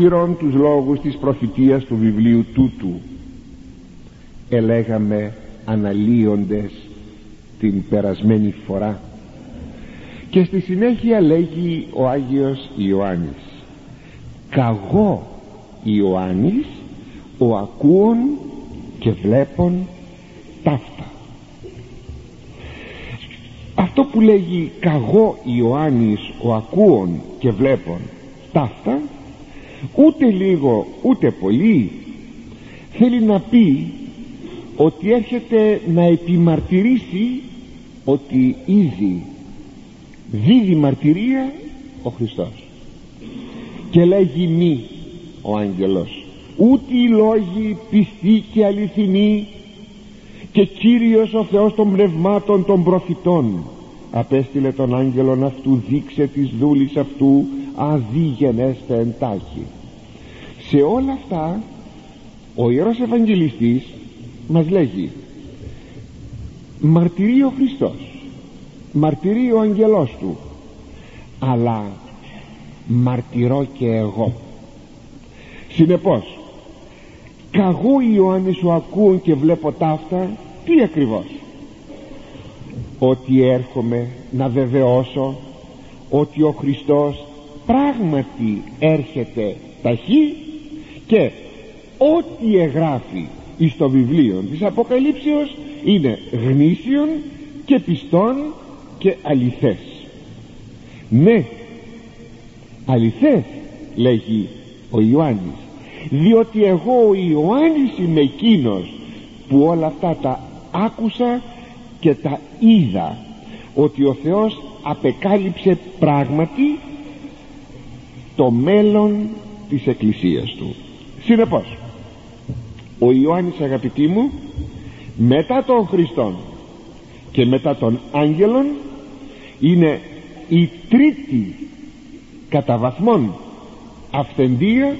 άκυρον τους λόγους της προφητείας του βιβλίου τούτου. Ελέγαμε αναλύοντες την περασμένη φορά. Και στη συνέχεια λέγει ο Άγιος Ιωάννης καγώ Ιωάννης ο ακούων και βλέπων ταύτα αυτό που λέγει καγώ Ιωάννης ο ακούων και βλέπων ταύτα ούτε λίγο ούτε πολύ θέλει να πει ότι έρχεται να επιμαρτυρήσει ότι ήδη δίδει μαρτυρία ο Χριστός. Και λέγει μη ο άγγελος. Ούτε οι λόγοι πιστοί και αληθινοί και Κύριος ο Θεός των πνευμάτων των προφητών απέστειλε τον άγγελον αυτού δείξε της δούλης αυτού αδίγενέστε εντάχει. Σε όλα αυτά ο Ιερός Ευαγγελιστής μας λέγει μαρτυρεί ο Χριστός μαρτυρεί ο αγγελός του αλλά μαρτυρώ και εγώ συνεπώς καγού Ιωάννης σου ακούω και βλέπω ταύτα τι ακριβώς; Ότι έρχομαι να βεβαιώσω ότι ο Χριστός πράγματι έρχεται ταχύ και ό,τι εγγράφει εις το βιβλίο της Αποκαλύψεως είναι γνήσιον και πιστών και αληθές. Ναι αληθές λέγει ο Ιωάννης διότι εγώ ο Ιωάννης είμαι εκείνος που όλα αυτά τα άκουσα και τα είδα ότι ο Θεός απεκάλυψε πράγματι το μέλλον της Εκκλησίας Του. Συνεπώς ο Ιωάννης αγαπητοί μου μετά τον Χριστόν και μετά τον Άγγελον είναι η τρίτη κατά βαθμόν αυθεντία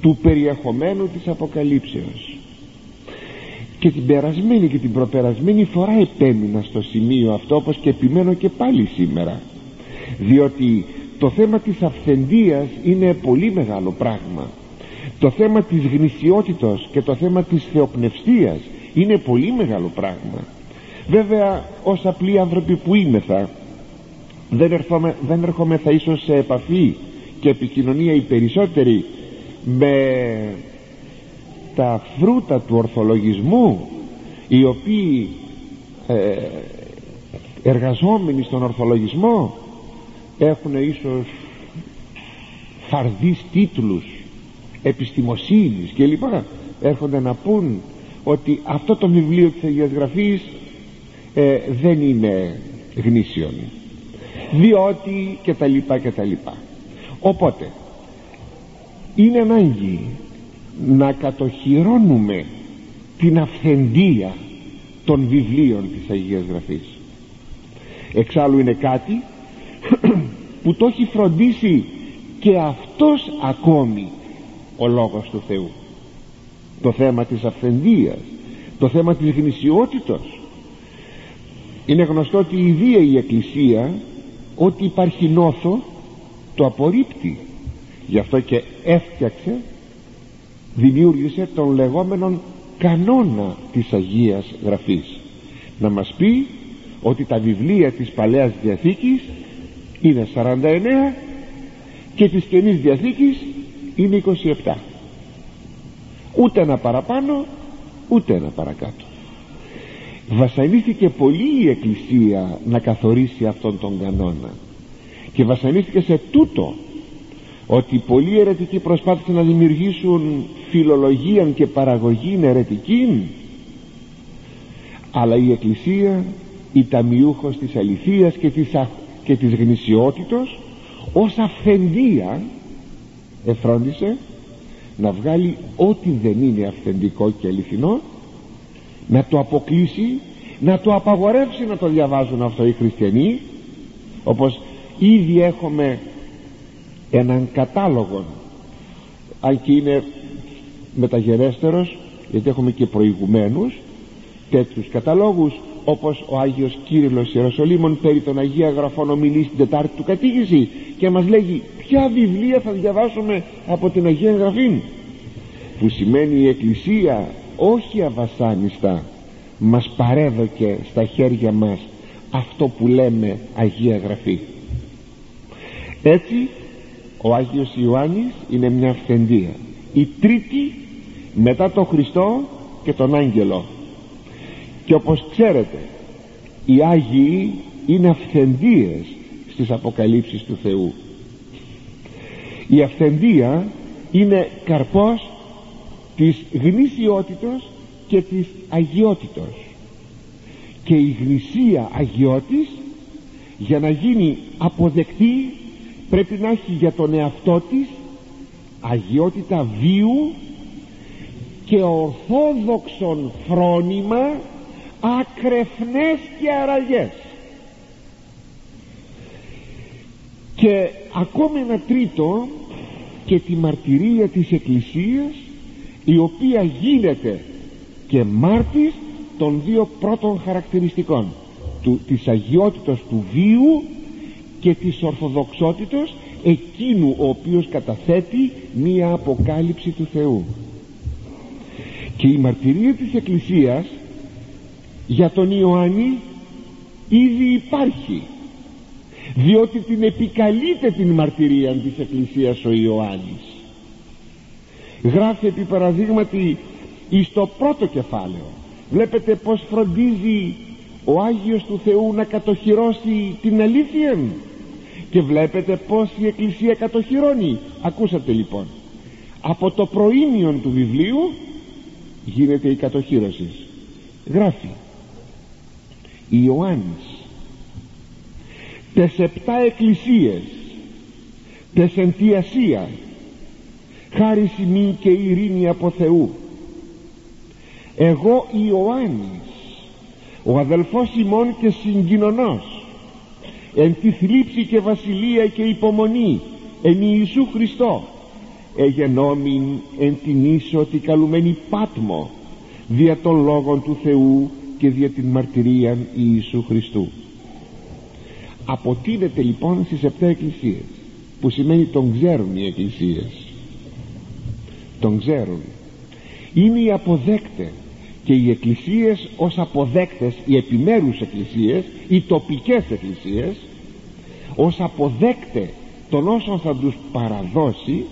του περιεχομένου της Αποκαλύψεως. Και την περασμένη και την προπερασμένη φορά επέμεινα στο σημείο αυτό όπως και επιμένω και πάλι σήμερα διότι το θέμα της αυθεντίας είναι πολύ μεγάλο πράγμα. Το θέμα της γνησιότητος και το θέμα της θεοπνευστίας είναι πολύ μεγάλο πράγμα. Βέβαια ως απλοί άνθρωποι που είμεθα δεν, ερχομαι, δεν ερχόμεθα ίσως σε επαφή και επικοινωνία οι περισσότεροι με τα φρούτα του ορθολογισμού οι οποίοι ε, εργαζόμενοι στον ορθολογισμό έχουν ίσως φαρδείς τίτλους επιστημοσύνης και λοιπά έρχονται να πούν ότι αυτό το βιβλίο της Αγίας Γραφής ε, δεν είναι γνήσιον. Διότι και τα λοιπά και τα λοιπά. Οπότε είναι ανάγκη να κατοχυρώνουμε την αυθεντία των βιβλίων της Αγίας Γραφής. Εξάλλου είναι κάτι που το έχει φροντίσει και αυτός ακόμη ο Λόγος του Θεού. Το θέμα της αυθεντίας το θέμα της γνησιότητος. Είναι γνωστό ότι η βία η Εκκλησία ότι υπάρχει νόθο το απορρίπτει. Γι' αυτό και έφτιαξε δημιούργησε τον λεγόμενον κανόνα της Αγίας Γραφής. Να μας πει ότι τα βιβλία της Παλαιάς Διαθήκης είναι 49 και της Καινής Διαθήκης είναι 27 ούτε ένα παραπάνω ούτε ένα παρακάτω. Βασανίστηκε πολύ η Εκκλησία να καθορίσει αυτόν τον κανόνα. Και βασανίστηκε σε τούτο ότι πολλοί αιρετικοί προσπάθησαν να δημιουργήσουν φιλολογία και παραγωγή αιρετική αλλά η Εκκλησία η ταμιούχος της αληθείας και της, και της γνησιότητος ως αφεντία εφρόντισε να βγάλει ό,τι δεν είναι αυθεντικό και αληθινό να το αποκλείσει να το απαγορεύσει να το διαβάζουν αυτό οι χριστιανοί όπως ήδη έχουμε έναν κατάλογο. Αν και είναι μεταγερέστερος γιατί έχουμε και προηγουμένους τέτοιους καταλόγους όπως ο Άγιος Κύριλλος Ιεροσολύμων περί των Αγία Γραφών ομιλεί στην Τετάρτη του κατήγηση και μας λέγει ποια βιβλία θα διαβάσουμε από την Αγία Γραφή. Που σημαίνει η Εκκλησία όχι αβασάνιστα μας παρέδοκε στα χέρια μας αυτό που λέμε Αγία Γραφή. Έτσι ο Άγιος Ιωάννης είναι μια αυθεντία. Η τρίτη μετά τον Χριστό και τον Άγγελο και όπως ξέρετε οι Άγιοι είναι αυθεντίες στις αποκαλύψεις του Θεού. Η αυθεντία είναι καρπός της γνήσιότητος και της αγιότητος. Και η γνησία αγιώτης για να γίνει αποδεκτή πρέπει να έχει για τον εαυτό της αγιότητα βίου και ορθόδοξον φρόνημα ακρεφνές και αραγές. Και ακόμη ένα τρίτο και τη μαρτυρία της Εκκλησίας η οποία γίνεται και μάρτης των δύο πρώτων χαρακτηριστικών του, της αγιότητος του βίου και της ορθοδοξότητος εκείνου ο οποίος καταθέτει μία αποκάλυψη του Θεού. Και η μαρτυρία της Εκκλησίας για τον Ιωάννη ήδη υπάρχει διότι την επικαλείται την μαρτυρία της Εκκλησίας ο Ιωάννης. Γράφει επί παραδείγματι εις το πρώτο κεφάλαιο. Βλέπετε πως φροντίζει ο Άγιος του Θεού να κατοχυρώσει την αλήθεια. Και βλέπετε πως η Εκκλησία κατοχυρώνει. Ακούσατε λοιπόν. Από το προήμιον του βιβλίου γίνεται η κατοχύρωση. Γράφει Ιωάννης. Τες επτά εκκλησίες τες εν χάρη σημεί και ειρήνη από Θεού. Εγώ Ιωάννης ο αδελφός ημών και συγκοινωνός εν τη θλίψη και βασιλεία και υπομονή εν Ιησού Χριστό εγενόμην εν την ίσο τη καλουμένη πάτμο δια των λόγων του Θεού και δια την μαρτυρία Ιησού Χριστού. Αποτείνεται λοιπόν στις επτά εκκλησίες που σημαίνει τον ξέρουν οι εκκλησίες τον ξέρουν. Είναι οι αποδέκτες και οι εκκλησίες ως αποδέκτες οι επιμέρους εκκλησίες οι τοπικές εκκλησίες ως αποδέκτες των όσων θα τους παραδώσει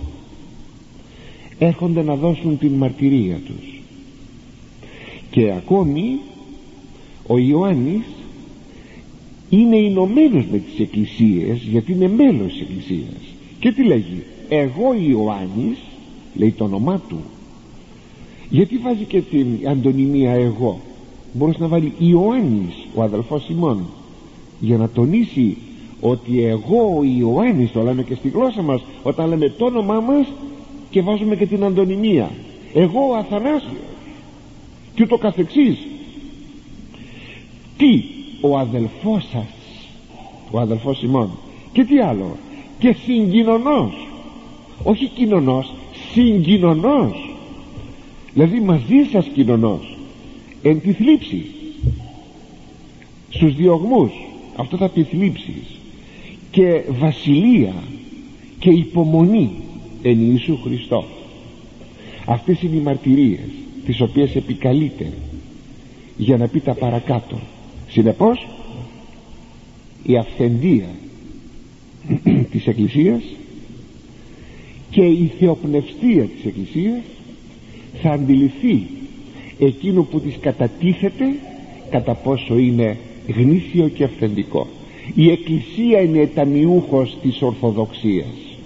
έρχονται να δώσουν την μαρτυρία τους. Και ακόμη ο Ιωάννης είναι ηνωμένος με τις εκκλησίες γιατί είναι μέλος της εκκλησίας. Και τι λέγει εγώ Ιωάννης λέει το όνομά του. Γιατί βάζει και την αντωνυμία εγώ μπορούσε να βάλει Ιωάννης ο αδελφός Σιμών για να τονίσει ότι εγώ ο Ιωάννης το λέμε και στη γλώσσα μας όταν λέμε το όνομά μας και βάζουμε και την αντωνυμία. Εγώ ο Αθανάσιος και ούτω καθεξής τι; Ο αδελφός σας. Ο αδελφός Σιμών και τι άλλο; Και συγκοινωνός. Όχι κοινωνός συγκοινωνός. Δηλαδή μαζί σας κοινωνός. Εν τη θλίψη. Στους διωγμούς. Αυτό θα πει θλίψεις και βασιλεία και υπομονή εν Ιησού Χριστό αυτές είναι οι μαρτυρίες τις οποίες επικαλείται για να πει τα παρακάτω συνεπώς η αυθεντία της Εκκλησίας και η θεοπνευστία της Εκκλησίας θα αντιληφθεί εκείνο που της κατατίθεται κατά πόσο είναι γνήσιο και αυθεντικό. Η Εκκλησία είναι ταμιούχος της Ορθοδοξίας.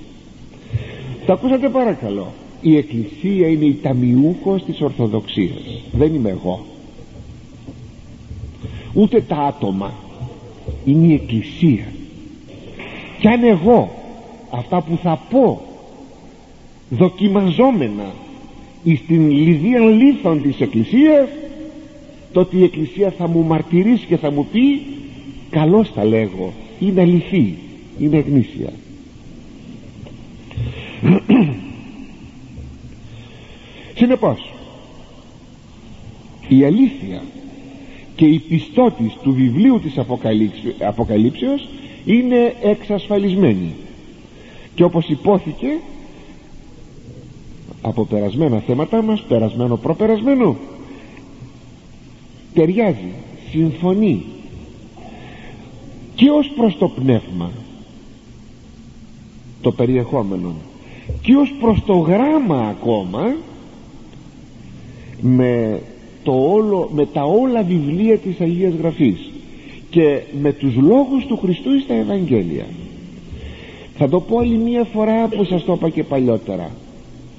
Τα ακούσατε παρακαλώ. Η Εκκλησία είναι η ταμιούχος της Ορθοδοξίας. Δεν είμαι εγώ ούτε τα άτομα είναι η Εκκλησία. Και αν εγώ αυτά που θα πω δοκιμαζόμενα εις την λιδία λίθων της Εκκλησίας τότε η Εκκλησία θα μου μαρτυρήσει και θα μου πει καλώς τα λέγω είναι αληθή είναι γνήσια συνεπώς η αλήθεια και η πιστότης του βιβλίου της Αποκαλύψεως είναι εξασφαλισμένη. Και όπως υπόθηκε από περασμένα θέματα μας περασμένο προπερασμένο ταιριάζει συμφωνεί και ως προς το πνεύμα το περιεχόμενο και ως προς το γράμμα ακόμα με, το όλο, με τα όλα βιβλία της Αγίας Γραφής και με τους λόγους του Χριστού στα Ευαγγέλια. Θα το πω άλλη μία φορά που σας το είπα και παλιότερα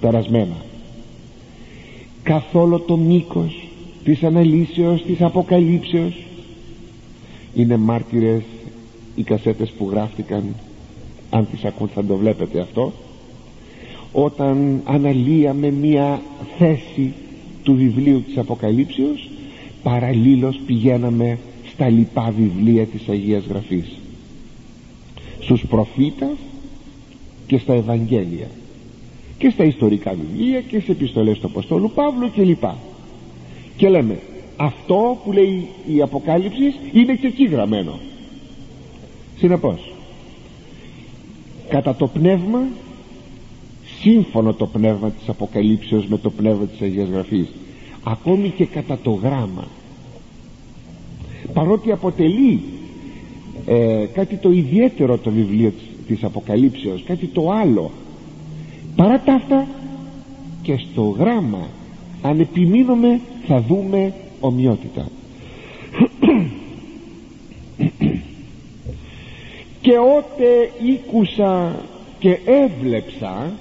περασμένα. Καθόλου το μήκος της αναλύσεως της αποκαλύψεως. Είναι μάρτυρες οι κασέτες που γράφτηκαν αν τις ακούν θα το βλέπετε αυτό όταν αναλύαμε μία θέση του βιβλίου της Αποκαλύψεως παραλλήλως πηγαίναμε στα λοιπά βιβλία της Αγίας Γραφής. Στους προφήτας και στα Ευαγγέλια. Και στα ιστορικά βιβλία και σε επιστολές του Αποστόλου Παύλου και λοιπά και λέμε αυτό που λέει η Αποκάλυψη είναι και εκεί γραμμένο. Συνεπώς κατά το πνεύμα σύμφωνο το πνεύμα της Αποκαλύψεως με το πνεύμα της Αγίας Γραφής. Ακόμη και κατά το γράμμα. Παρότι αποτελεί ε, κάτι το ιδιαίτερο το βιβλίο της, της Αποκαλύψεως κάτι το άλλο παρά τα αυτά και στο γράμμα αν επιμείνουμε θα δούμε ομοιότητα. Και ότε ήκουσα και έβλεψα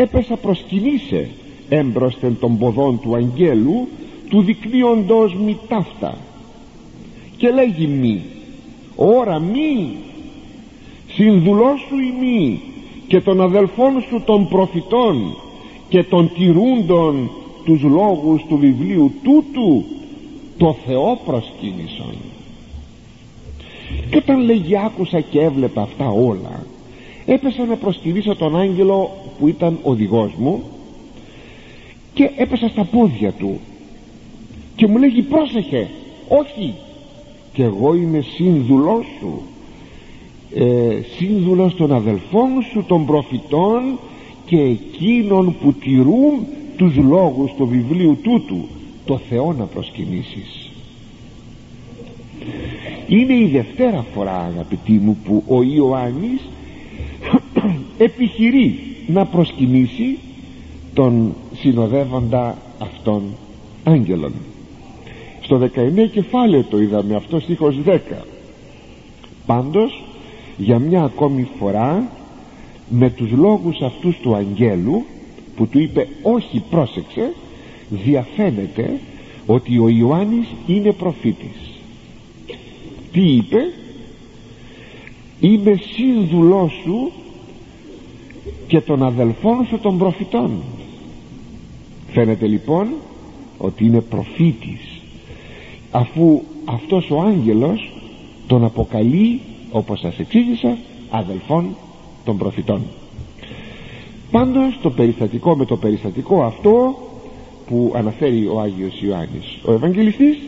έπεσα προσκυνήσε έμπροσθεν των ποδών του αγγέλου του δεικνύοντος μη ταύτα. Και λέγει μη ώρα μη συνδουλός σου μη και των αδελφών σου των προφητών και των τηρούντων τους λόγους του βιβλίου τούτου το Θεό προσκύνησον και όταν λέγει άκουσα και έβλεπα αυτά όλα έπεσα να προσκυνήσω τον άγγελο που ήταν οδηγός μου και έπεσα στα πόδια του και μου λέγει πρόσεχε όχι και εγώ είμαι σύνδουλός σου ε, σύνδουλος των αδελφών σου των προφητών και εκείνων που τηρούν τους λόγους του βιβλίου τούτου. Το Θεό να προσκυνήσεις είναι η δευτέρα φορά αγαπητοί μου που ο Ιωάννης επιχειρεί να προσκυνήσει τον συνοδεύοντα αυτών άγγελων. Στο 19 κεφάλαιο το είδαμε αυτό στίχος 10 πάντως για μια ακόμη φορά με τους λόγους αυτούς του αγγέλου που του είπε όχι πρόσεξε διαφαίνεται ότι ο Ιωάννης είναι προφήτης. Τι είπε; Είμαι σύνδουλός σου και των αδελφών σου των προφητών. Φαίνεται λοιπόν ότι είναι προφήτης αφού αυτός ο άγγελος τον αποκαλεί όπως σας εξήγησα αδελφών των προφητών. Πάντως το περιστατικό με το περιστατικό αυτό που αναφέρει ο Άγιος Ιωάννης ο Ευαγγελιστής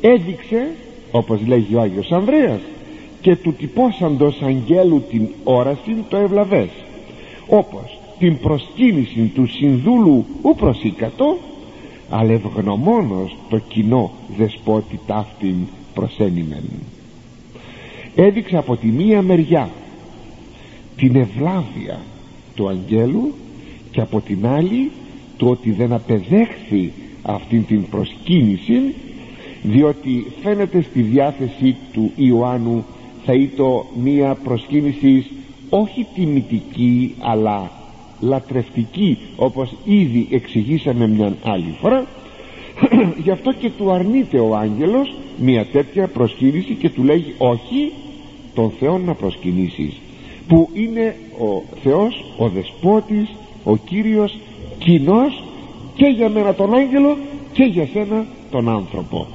έδειξε όπως λέγει ο Άγιος Ανδρέας και του τυπώσαντος αγγέλου την όραση το ευλαβές όπως την προσκύνηση του συνδούλου ου προσήκατο αλλά ευγνωμόνος το κοινό δεσπότη ταύτην προσένημεν έδειξε από τη μία μεριά την ευλάβεια του αγγέλου και από την άλλη το ότι δεν απεδέχθη αυτήν την προσκύνηση διότι φαίνεται στη διάθεση του Ιωάννου θα ήταν μία προσκύνηση όχι τιμητική αλλά λατρευτική όπως ήδη εξηγήσαμε μια άλλη φορά. Γι' αυτό και του αρνείται ο άγγελος μια τέτοια προσκύνηση και του λέγει όχι τον Θεό να προσκυνήσεις που είναι ο Θεός ο Δεσπότης ο Κύριος κοινός και για μένα τον άγγελο και για σένα τον άνθρωπο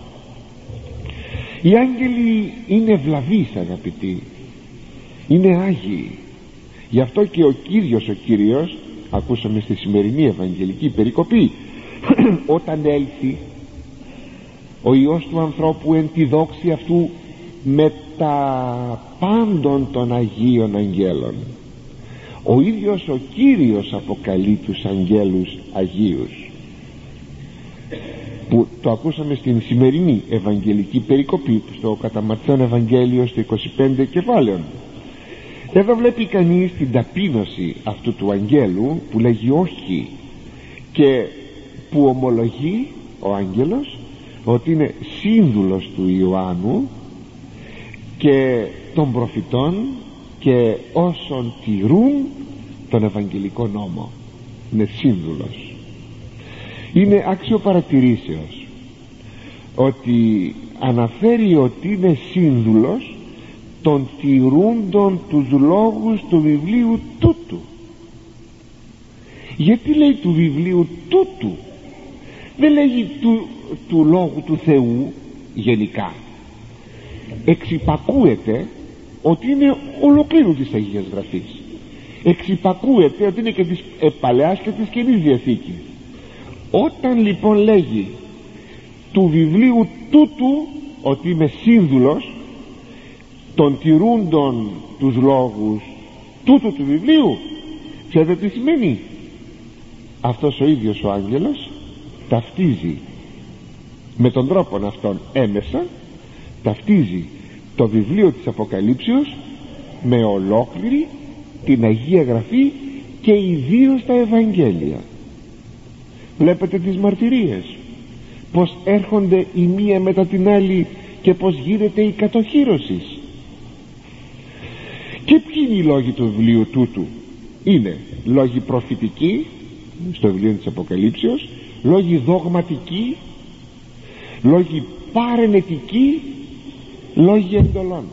οι άγγελοι είναι βλαβείς αγαπητοί είναι άγιοι. Γι' αυτό και ο Κύριος ο Κύριος ακούσαμε στη σημερινή Ευαγγελική περικοπή όταν έλθει ο Υιός του ανθρώπου εν τη δόξη αυτού με τα πάντων των Αγίων Αγγέλων. Ο ίδιος ο Κύριος αποκαλεί τους αγγέλους Αγίους που το ακούσαμε στην σημερινή Ευαγγελική περικοπή στο καταμαρθέων Ευαγγέλιο στο 25 κεφάλαιο εδώ βλέπει κανείς την ταπείνωση αυτού του αγγέλου που λέγει όχι και που ομολογεί ο άγγελος ότι είναι σύνδουλος του Ιωάννου και των προφητών και όσων τηρούν τον Ευαγγελικό νόμο. Είναι σύνδουλος. Είναι άξιο παρατηρήσεως ότι αναφέρει ότι είναι σύνδουλος των τηρούντων τους λόγους του βιβλίου τούτου. Γιατί λέει του βιβλίου τούτου; Δεν λέγει του, του λόγου του Θεού γενικά. Εξυπακούεται ότι είναι ολοκλήρου της Αγίας Γραφής. Εξυπακούεται ότι είναι και της ε, Παλαιάς και της Καινής Διαθήκης. Όταν λοιπόν λέγει του βιβλίου τούτου ότι είμαι σύνδουλος των τηρούντων τους λόγους τούτου του βιβλίου. Ξέρετε τι σημαίνει αυτός ο ίδιος ο άγγελος ταυτίζει με τον τρόπο αυτόν έμεσα ταυτίζει το βιβλίο της Αποκαλύψεως με ολόκληρη την Αγία Γραφή και ιδίως τα Ευαγγέλια. Βλέπετε τις μαρτυρίες. Πως έρχονται η μία μετά την άλλη και πως γίνεται η κατοχήρωσης και ποιοι είναι οι λόγοι του βιβλίου τούτου; Είναι λόγοι προφητικοί στο βιβλίο της Αποκαλύψεως λόγοι δογματικοί λόγοι παρενετικοί λόγοι εντολών.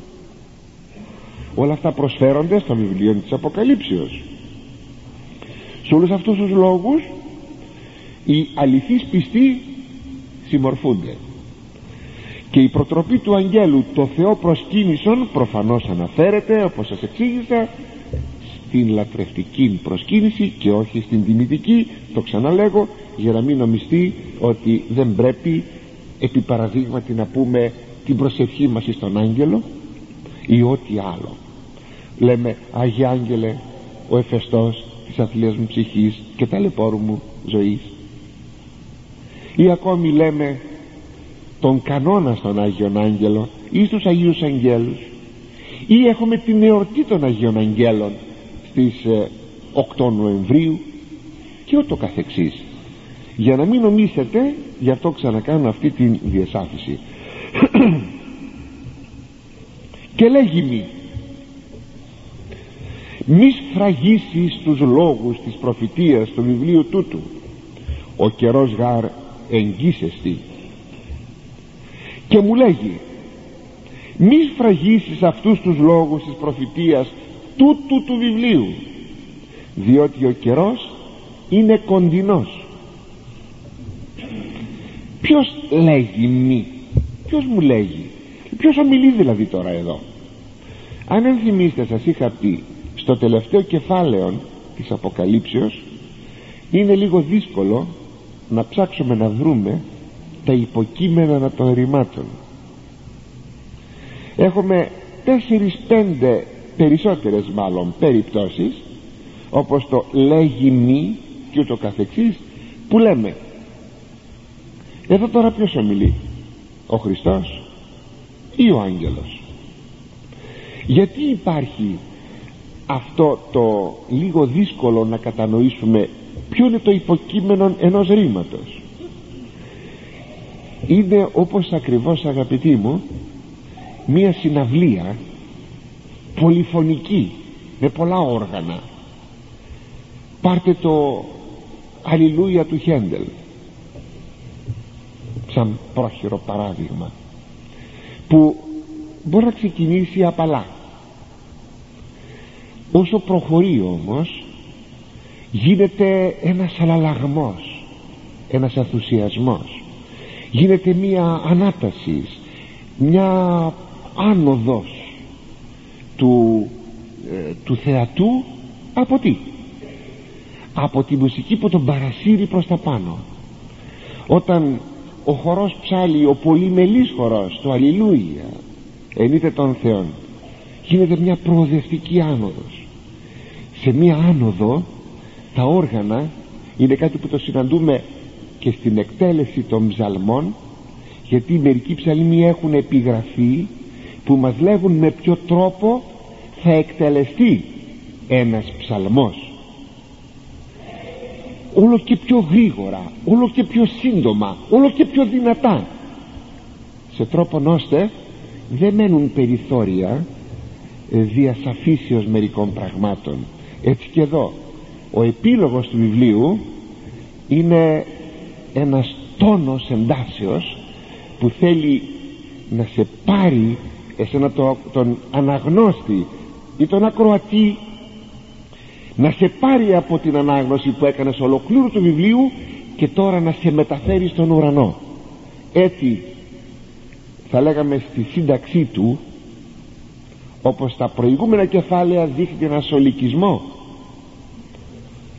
Όλα αυτά προσφέρονται στο βιβλίο της Αποκαλύψεως. Σε όλους αυτούς τους λόγους οι αληθείς πιστοί συμμορφούνται και η προτροπή του αγγέλου το Θεό προσκύνησον προφανώς αναφέρεται όπως σας εξήγησα στην λατρευτική προσκύνηση και όχι στην τιμητική. Το ξαναλέγω για να μην νομιστεί ότι δεν πρέπει επί παραδείγματι να πούμε την προσευχή μας στον άγγελο ή ό,τι άλλο. Λέμε Άγιε Άγγελε ο εφεστός της αθλίας μου ψυχής και ταλαιπώρου μου ζωής ή ακόμη λέμε τον κανόνα στον Άγιον Άγγελο ή στους Αγίους Αγγέλους ή έχουμε την εορτή των Αγίων Αγγέλων στις 8 ε, Νοεμβρίου και ούτω καθεξής. Για να μην νομίσετε γι' αυτό ξανακάνω αυτή την διασάφηση. Και λέγει μη μη σφραγίσεις τους λόγους της προφητείας του βιβλίου τούτου. Ο καιρός γάρ εγγύσεστη και μου λέγει μη σφραγίσεις αυτούς τους λόγους της προφητείας τούτου του βιβλίου διότι ο καιρός είναι κοντινός ποιος λέγει μη ποιος μου λέγει; Ποιος ομιλεί δηλαδή τώρα εδώ; Αν ενθυμίστε σας είχα πει στο τελευταίο κεφάλαιο της Αποκαλύψεως είναι λίγο δύσκολο να ψάξουμε να βρούμε τα υποκείμενα των ρημάτων. Έχουμε τέσσερις πέντε περισσότερες μάλλον περιπτώσεις όπως το λέγει μη και ούτω καθεξής που λέμε εδώ τώρα ποιος ομιλεί ο Χριστός ή ο άγγελος γιατί υπάρχει αυτό το λίγο δύσκολο να κατανοήσουμε ποιο είναι το υποκείμενο ενός ρήματος; Είναι όπως ακριβώς αγαπητοί μου μία συναυλία πολυφωνική με πολλά όργανα. Πάρτε το Αλληλούια του Χέντελ σαν πρόχειρο παράδειγμα που μπορεί να ξεκινήσει απαλά. Όσο προχωρεί όμως γίνεται ένας αλλαλαγμός ένας ενθουσιασμός γίνεται μία ανάτασης μια άνοδος του, ε, του θεατού από τι; Από τη μουσική που τον παρασύρει προς τα πάνω. Όταν ο χορός ψάλλει ο πολυμελής χορός το Αλληλούια ενείτε των Θεών γίνεται μια προοδευτική άνοδος. Σε μια άνοδο τα όργανα είναι κάτι που το συναντούμε και στην εκτέλεση των ψαλμών γιατί μερικοί ψαλμοί έχουν επιγραφεί που μας λέγουν με ποιο τρόπο θα εκτελεστεί ένας ψαλμός. Όλο και πιο γρήγορα όλο και πιο σύντομα όλο και πιο δυνατά. Σε τρόπο ώστε δεν μένουν περιθώρια ε, διασαφήσεως μερικών πραγμάτων. Έτσι και εδώ ο επίλογος του βιβλίου είναι ένας τόνος εντάσεως που θέλει να σε πάρει εσένα το, τον αναγνώστη ή τον ακροατή. Να σε πάρει από την ανάγνωση που έκανες ολοκλήρου του βιβλίου και τώρα να σε μεταφέρει στον ουρανό. Έτσι θα λέγαμε στη σύνταξή του όπως τα προηγούμενα κεφάλαια δείχνει ένα σολικισμό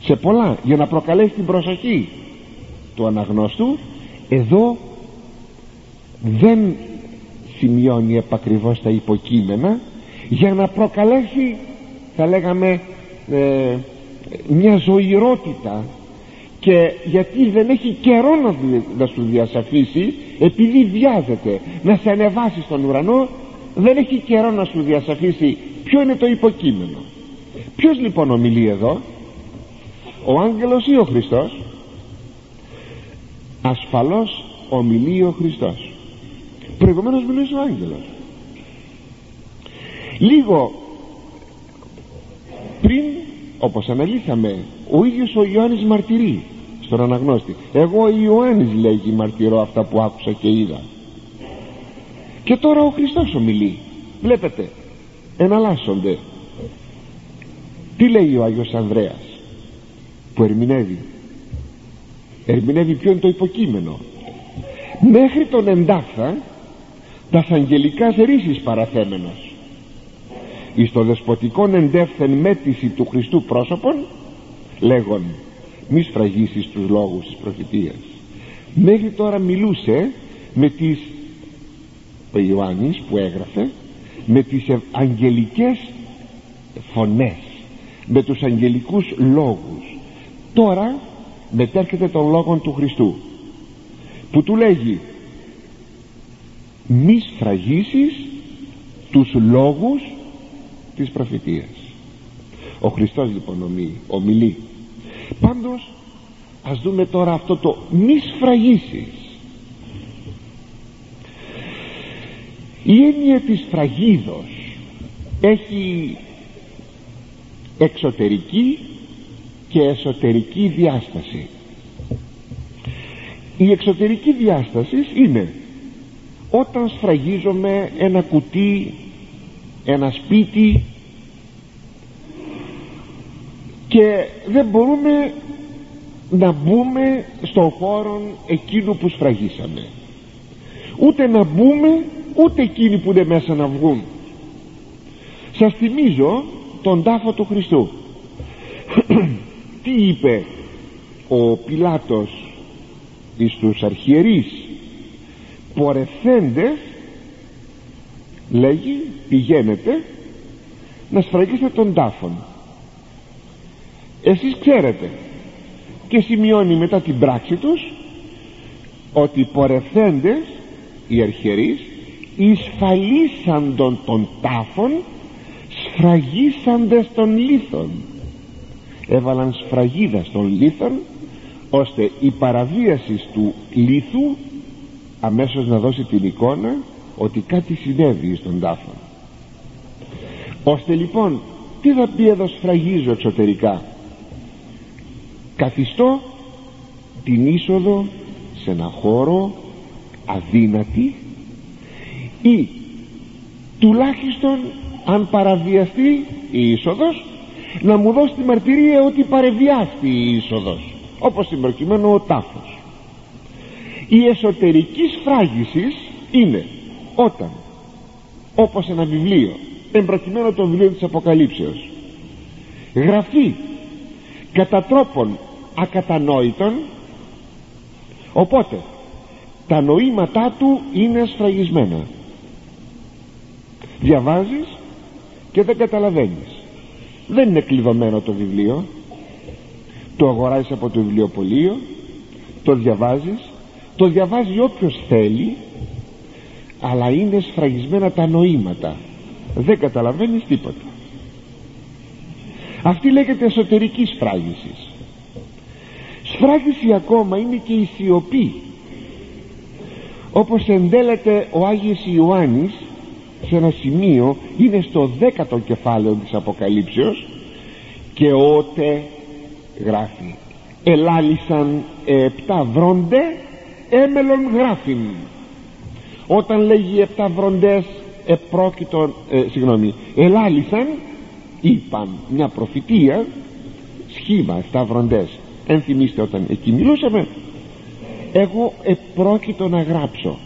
σε πολλά για να προκαλέσει την προσοχή του αναγνώστου εδώ δεν σημειώνει επακριβώς τα υποκείμενα. Για να προκαλέσει θα λέγαμε ε, μια ζωηρότητα και γιατί δεν έχει καιρό να, να σου διασαφίσει επειδή βιάζεται να σε ανεβάσει στον ουρανό δεν έχει καιρό να σου διασαφίσει ποιο είναι το υποκείμενο. Ποιος λοιπόν ομιλεί εδώ ο άγγελος ή ο Χριστός; Ασφαλώς ομιλεί ο Χριστός. Προηγουμένως μιλούσε ο άγγελος. Λίγο πριν όπως αναλύσαμε ο ίδιος ο Ιωάννης μαρτυρεί στον αναγνώστη. Εγώ Ιωάννης λέγει μαρτυρώ αυτά που άκουσα και είδα και τώρα ο Χριστός ομιλεί. Βλέπετε εναλλάσσονται. Τι λέει ο Άγιος Ανδρέας που ερμηνεύει ερμηνεύει ποιο είναι το υποκείμενο. Μέχρι τον εντάφθα τα αγγελικά ρίσεις παραθέμενος. Εις το δεσποτικόν εντεύθεν μέτηση του Χριστού πρόσωπον λέγον μη σφραγίσεις τους λόγους της προφητείας μέχρι τώρα μιλούσε με τις ο Ιωάννης που έγραφε με τις αγγελικές φωνές με τους αγγελικούς λόγους. Τώρα μετέρχεται τον λόγο του Χριστού. Που του λέγει μη σφραγίσεις τους λόγους της προφητείας ο Χριστός λοιπόν ομιλεί. Πάντως ας δούμε τώρα αυτό το μη σφραγίσεις η έννοια της φραγίδος έχει εξωτερική και εσωτερική διάσταση. Η εξωτερική διάσταση είναι όταν σφραγίζομαι ένα κουτί ένα σπίτι και δεν μπορούμε να μπούμε στον χώρο εκείνου που σφραγίσαμε. Ούτε να μπούμε ούτε εκείνοι που είναι μέσα να βγουν. Σας θυμίζω τον τάφο του Χριστού τι είπε ο Πιλάτος εις τους αρχιερείς. Πορευθέντες λέγει πηγαίνετε να σφραγίσετε τον τάφον εσείς ξέρετε και σημειώνει μετά την πράξη τους ότι πορευθέντες οι αρχιερείς εισφαλίσαντον των τάφων σφραγίσαντες των λίθων έβαλαν σφραγίδα στον λίθον ώστε η παραβίαση του λίθου αμέσως να δώσει την εικόνα ότι κάτι συνέβη στον τάφο. Ώστε λοιπόν τι θα πει εδώ σφραγίζω εξωτερικά; Καθιστώ την είσοδο σε ένα χώρο αδύνατη ή τουλάχιστον αν παραβιαστεί η είσοδος να μου δώσει τη μαρτυρία ότι παρεβιάστη η είσοδος όπως στην προκειμένου ο τάφος. Η εσωτερική σφράγιση είναι όταν όπως ένα βιβλίο εμπροκειμένο το βιβλίο της Αποκαλύψεως γραφεί κατά τρόπον ακατανόητον οπότε τα νοήματά του είναι σφραγισμένα. Διαβάζεις και δεν καταλαβαίνεις δεν είναι κλειδωμένο το βιβλίο. Το αγοράζεις από το βιβλιοπωλείο το διαβάζεις το διαβάζει όποιος θέλει αλλά είναι σφραγισμένα τα νοήματα. Δεν καταλαβαίνεις τίποτα. Αυτή λέγεται εσωτερική σφράγιση. Σφράγιση ακόμα είναι και η σιωπή. Όπως εντέλεται ο Άγιος Ιωάννης σε ένα σημείο είναι στο δέκατο κεφάλαιο της Αποκαλύψεως και ότε γράφει ελάλησαν επτά βρόντε έμελον γράφην όταν λέγει επτά βροντές επρόκειτον ε, συγγνώμη ελάλησαν είπαν μια προφητεία σχήμα επτά βροντές. Ενθυμίστε όταν εκεί μιλούσαμε εγώ επρόκειτο να γράψω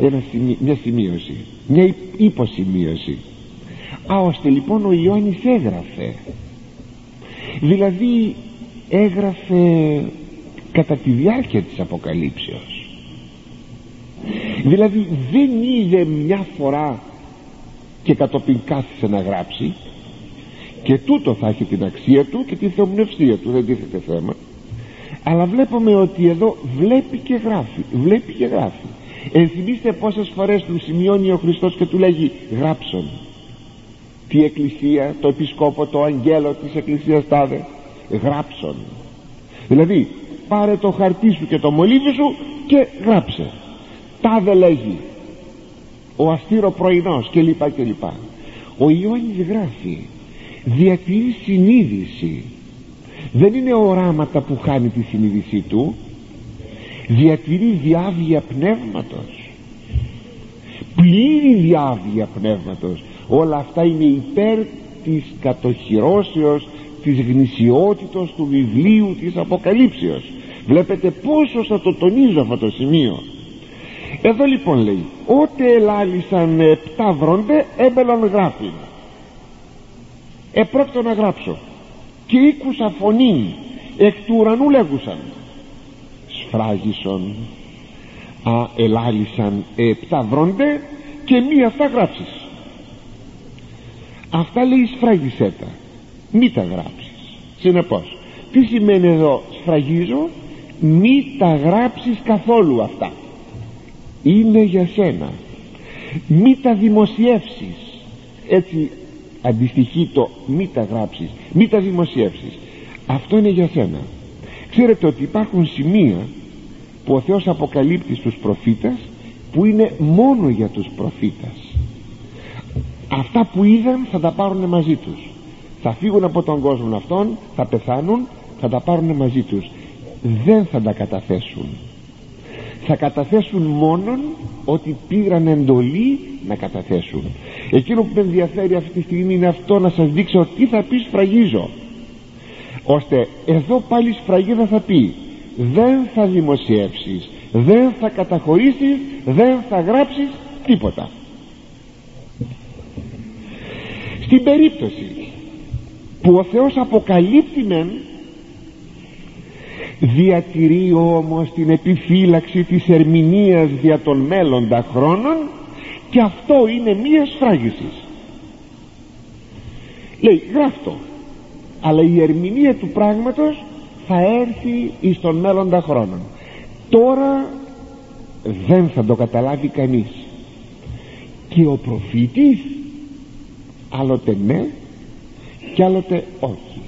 ένα μια σημείωση μια υποσημείωση. Α ώστε λοιπόν ο Ιωάννης έγραφε. Δηλαδή έγραφε κατά τη διάρκεια της Αποκαλύψεως. Δηλαδή δεν είδε μια φορά και κατόπιν κάθισε να γράψει και τούτο θα έχει την αξία του και τη θεομνευσία του δεν τίθεται θέμα. Αλλά βλέπουμε ότι εδώ βλέπει και γράφει βλέπει και γράφει ενθυμίστε πόσες φορές του σημειώνει ο Χριστός και του λέγει γράψον τη εκκλησία το επισκόπο το αγγέλο της εκκλησίας τάδε γράψον δηλαδή πάρε το χαρτί σου και το μολύβι σου και γράψε. Τάδε λέγει ο αστήρο πρωινός και λοιπά και λοιπά ο Ιωάννης γράφει διατηρεί συνείδηση δεν είναι οράματα που χάνει τη συνείδησή του διατηρεί διάβια πνεύματος. Πλήρη διάβια πνεύματος. Όλα αυτά είναι υπέρ της κατοχυρώσεως της γνησιότητος του βιβλίου της Αποκαλύψεως. Βλέπετε πόσο θα το τονίζω αυτό το σημείο. Εδώ λοιπόν λέει ότε ελάλησαν επτά βρόντε έμπελον γράφει επρόκειτο να γράψω. Και ήκουσα φωνή εκ του ουρανού λέγουσαν σφράγισον α ελάλησαν επτά βρόντε και μία αυτά γράψεις. Αυτά λέει σφράγισέ τα μη τα γράψεις. Συνεπώς τι σημαίνει εδώ σφραγίζω; Μη τα γράψεις καθόλου αυτά. Είναι για σένα. Μη τα δημοσιεύσεις. Έτσι αντιστοιχεί το μη τα γράψεις. Μη τα δημοσιεύσεις. Αυτό είναι για σένα. Ξέρετε ότι υπάρχουν σημεία που ο Θεός αποκαλύπτει στους προφήτες που είναι μόνο για τους προφήτες. Αυτά που είδαν θα τα πάρουν μαζί τους. Θα φύγουν από τον κόσμο αυτόν θα πεθάνουν θα τα πάρουν μαζί τους. Δεν θα τα καταθέσουν. Θα καταθέσουν μόνον ότι πήραν εντολή να καταθέσουν. Εκείνο που με ενδιαφέρει αυτή τη στιγμή είναι αυτό να σας δείξω τι θα πει σφραγίζω. Ώστε εδώ πάλι σφραγίδα θα πει δεν θα δημοσιεύσεις δεν θα καταχωρήσεις δεν θα γράψεις τίποτα. Στην περίπτωση που ο Θεός αποκαλύπτει μεν διατηρεί όμως την επιφύλαξη της ερμηνείας δια των μέλλοντα χρόνων και αυτό είναι μία σφράγισης. Λέει γράφτο αλλά η ερμηνεία του πράγματος θα έρθει εις των μέλλοντα χρόνων τώρα δεν θα το καταλάβει κανείς. Και ο προφήτης άλλοτε ναι και άλλοτε όχι.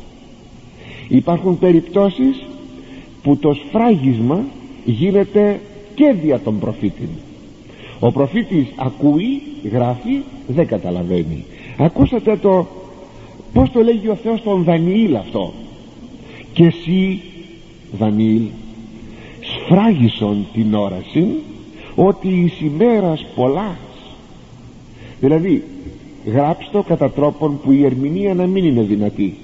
Υπάρχουν περιπτώσεις που το σφράγισμα γίνεται και δια των προφήτην ο προφήτης ακούει, γράφει, δεν καταλαβαίνει. Ακούσατε το πως το λέγει ο Θεός τον Δανιήλ αυτό; Και εσύ Δανιήλ σφράγισον την όραση ότι εις ημέρας πολλάς. Δηλαδή γράψτο κατά τρόπον που η ερμηνεία να μην είναι δυνατή.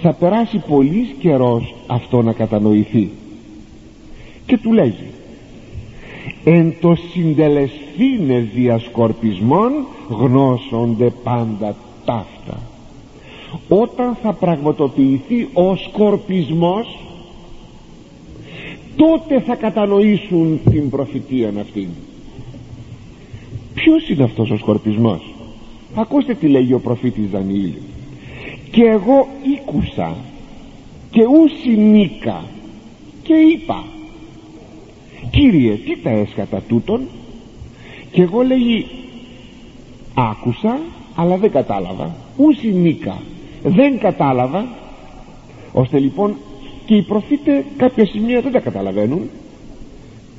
Θα περάσει πολύς καιρός αυτό να κατανοηθεί. Και του λέγει εν το συντελεσθήνε διασκορπισμών γνώσονται πάντα ταύτα όταν θα πραγματοποιηθεί ο σκορπισμός τότε θα κατανοήσουν την προφητεία αυτή ποιος είναι αυτός ο σκορπισμός; Ακούστε τι λέγει ο προφήτης Δανιήλ. Και εγώ ήκουσα και ουσινίκα και είπα Κύριε τι τα έσχατα τούτον; Και εγώ λέγει άκουσα αλλά δεν κατάλαβα. Ουσινίκα δεν κατάλαβα. Ώστε λοιπόν και οι προφήτες κάποια σημεία δεν τα καταλαβαίνουν.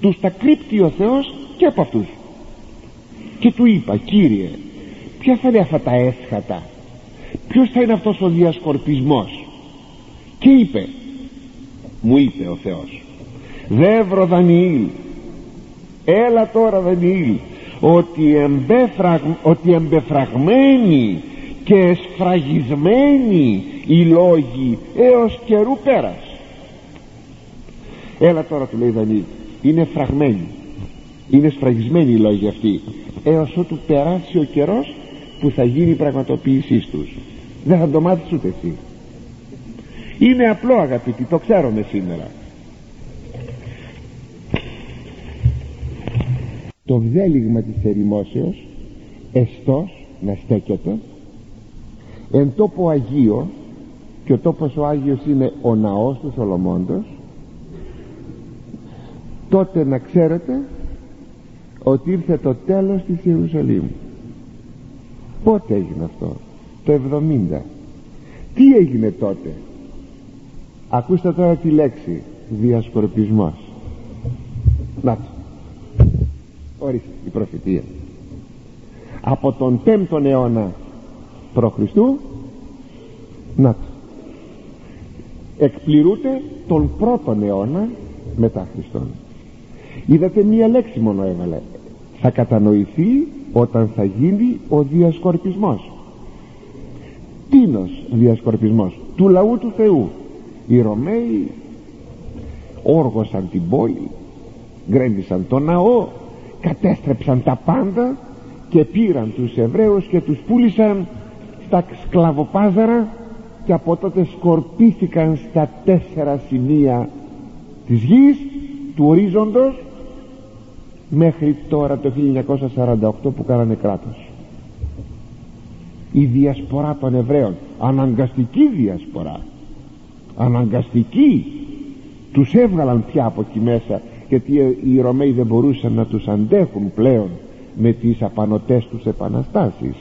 Τους τα κρύπτει ο Θεός και από αυτούς. Και του είπα Κύριε ποια θα είναι αυτά τα έσχατα; Ποιος θα είναι αυτός ο διασκορπισμός; Και είπε μου είπε ο Θεός δεύρο Δανιήλ έλα τώρα Δανιήλ ότι, εμπεφραγ, ότι εμπεφραγμένοι και εσφραγισμένοι οι λόγοι έως καιρού πέρας. Έλα τώρα του λέει Δανιήλ είναι φραγμένοι. Είναι σφραγισμένοι οι λόγοι αυτοί. Έως ότου περάσει ο καιρός που θα γίνει η πραγματοποίησή τους. Δεν θα το μάθεις ούτε εσύ. Είναι απλό αγαπητοί το ξέρουμε σήμερα. Το βδέλιγμα της ερημόσεως εστός να στέκεται εν τόπο Αγίος και ο τόπος ο Άγιος είναι ο ναός του Σολομώντος τότε να ξέρετε ότι ήρθε το τέλος της Ιερουσαλήμ. Πότε έγινε αυτό; Το 70 τι έγινε τότε; Ακούστε τώρα τη λέξη διασκορπισμός. Να ορίστε η προφητεία. Από τον 5ο αιώνα π.Χ. να εκπληρούνται τον πρώτον αιώνα μετά Χριστόν. Είδατε μία λέξη μόνο έβαλε. Θα κατανοηθεί όταν θα γίνει ο διασκορπισμός. Τίνος διασκορπισμός του λαού του Θεού. Οι Ρωμαίοι όργωσαν την πόλη γκρέμισαν τον ναό κατέστρεψαν τα πάντα και πήραν τους Εβραίους και τους πούλησαν στα σκλαβοπάζαρα και από τότε σκορπίθηκαν στα τέσσερα σημεία της γης του ορίζοντος μέχρι τώρα το 1948 που κάνανε κράτος. Η διασπορά των Εβραίων αναγκαστική διασπορά αναγκαστική τους έβγαλαν πια από εκεί μέσα γιατί οι Ρωμαίοι δεν μπορούσαν να τους αντέχουν πλέον με τις απανοτές τους επαναστάσεις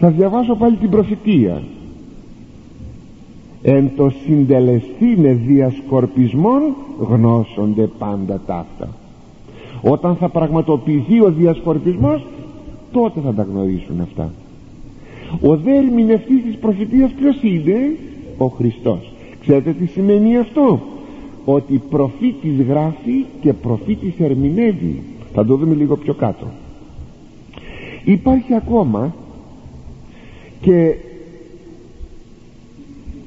θα διαβάσω πάλι την προφητεία εν το συντελεστήνε διασκορπισμών γνώσονται πάντα ταύτα. Όταν θα πραγματοποιηθεί ο διασκορπισμός τότε θα τα γνωρίσουν αυτά. Ο δε ερμηνευτής της προφητείας ποιος είναι; Ο Χριστός. Ξέρετε τι σημαίνει αυτό; Ότι προφήτης γράφει και προφήτης ερμηνεύει. Θα το δούμε λίγο πιο κάτω. Υπάρχει ακόμα και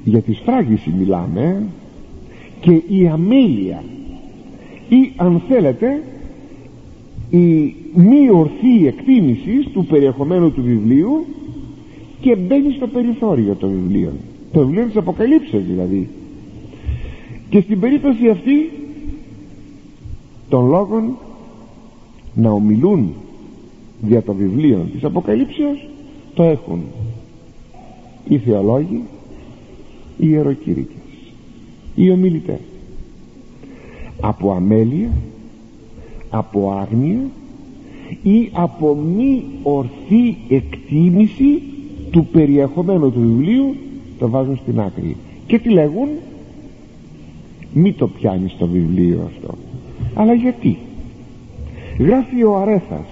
για τη σφράγιση μιλάμε και η αμέλεια ή αν θέλετε η μη ορθή εκτίμηση του περιεχομένου του βιβλίου και μπαίνει στο περιθώριο των βιβλίων. Το βιβλίο της Αποκαλύψεως δηλαδή. Και στην περίπτωση αυτή των λόγων να ομιλούν δια το βιβλίο της Αποκαλύψεως το έχουν οι θεολόγοι οι ιεροκήρυκες οι ομιλητές. Από αμέλεια από άγνοια ή από μη ορθή εκτίμηση του περιεχομένου του βιβλίου το βάζουν στην άκρη. Και τι λέγουν; Μη το πιάνεις στο βιβλίο αυτό. Αλλά γιατί; Γράφει ο Αρέθας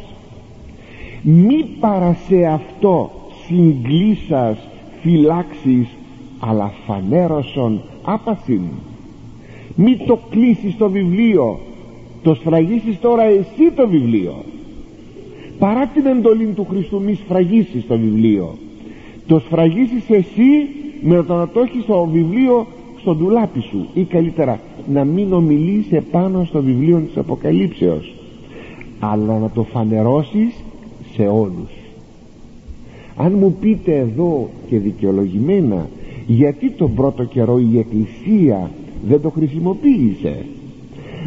μη παρασέ αυτό συγκλήσας φυλάξεις αλλά φανέρωσον άπασιν μη το κλείσεις το βιβλίο το σφραγίσεις τώρα εσύ το βιβλίο. Παρά την εντολή του Χριστού μη σφραγίσεις το βιβλίο. Το σφραγίσεις εσύ με το να το έχεις το βιβλίο στο ντουλάπι σου ή καλύτερα να μην ομιλείς επάνω στο βιβλίο της Αποκαλύψεως αλλά να το φανερώσεις σε όλους αν μου πείτε εδώ και δικαιολογημένα γιατί τον πρώτο καιρό η Εκκλησία δεν το χρησιμοποίησε;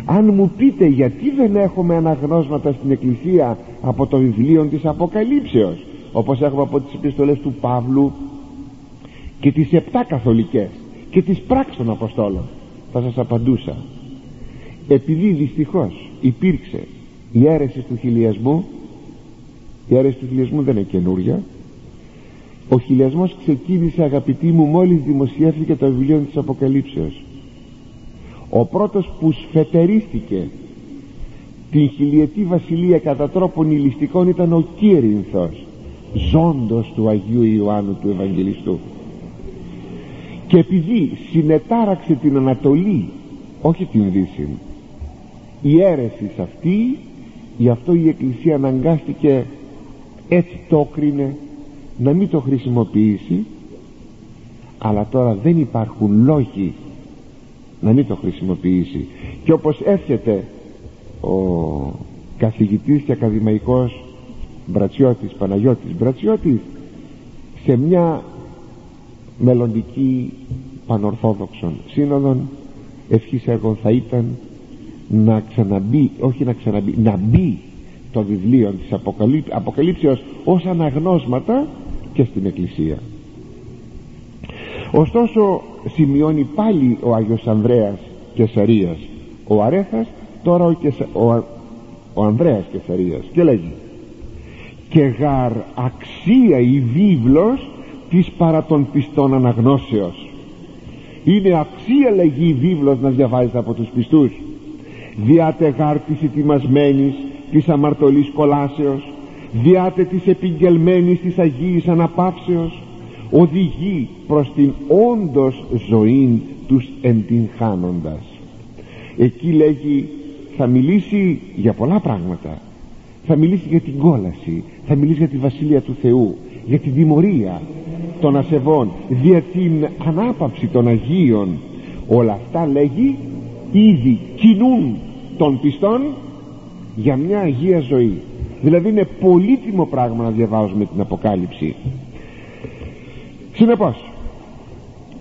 Αν μου πείτε γιατί δεν έχουμε αναγνώσματα στην Εκκλησία από το βιβλίο της Αποκαλύψεως όπως έχουμε από τις επιστολές του Παύλου και τις επτά καθολικές και τις πράξεις των Αποστόλων θα σας απαντούσα. Επειδή δυστυχώς υπήρξε η αίρεση του χιλιασμού η αίρεση του χιλιασμού δεν είναι καινούρια ο χιλιασμός ξεκίνησε αγαπητοί μου μόλις δημοσιεύθηκε το βιβλίο της Αποκαλύψεως. Ο πρώτος που σφετερίστηκε την χιλιετή βασιλεία κατά τρόπον ηλιστικών ήταν ο Κύρινθος ζώντος του Αγίου Ιωάννου του Ευαγγελιστού. Και επειδή συνετάραξε την Ανατολή όχι την Δύση η αίρεση αυτή γι' αυτό η Εκκλησία αναγκάστηκε έτσι το κρίνε να μην το χρησιμοποιήσει αλλά τώρα δεν υπάρχουν λόγοι να μην το χρησιμοποιήσει. Και όπως έρχεται ο καθηγητής και ακαδημαϊκός Μπρατσιώτης Παναγιώτης Μπρατσιώτης σε μια μελλοντική πανορθόδοξον σύνοδον ευχής εγώ θα ήταν να ξαναμπεί όχι να ξαναμπεί να μπει το βιβλίο της Αποκαλύψ, Αποκαλύψεως ως αναγνώσματα και στην Εκκλησία. Ωστόσο σημειώνει πάλι ο Άγιος Ανδρέας Κεσαρίας. Ο Αρέθας τώρα ο, Κεσα, ο, ο Ανδρέας Κεσαρίας. Και λέγει και γαρ αξία η βίβλος της παρά των πιστών αναγνώσεως. Είναι αξία λέγει η βίβλος να διαβάζεται από τους πιστούς. Διάτε γάρ της ετοιμασμένης της αμαρτωλής κολάσεως διάτε της επιγγελμένης της Αγίης Αναπαύσεως. Οδηγεί προς την όντως ζωήν τους εντυγχάνοντας. Εκεί λέγει θα μιλήσει για πολλά πράγματα. Θα μιλήσει για την κόλαση. Θα μιλήσει για τη Βασίλεια του Θεού για την τιμωρία των ασεβών για την ανάπαυση των Αγίων όλα αυτά λέγει ήδη κινούν των πιστών για μια Αγία ζωή δηλαδή είναι πολύτιμο πράγμα να διαβάζουμε την Αποκάλυψη. Συνεπώς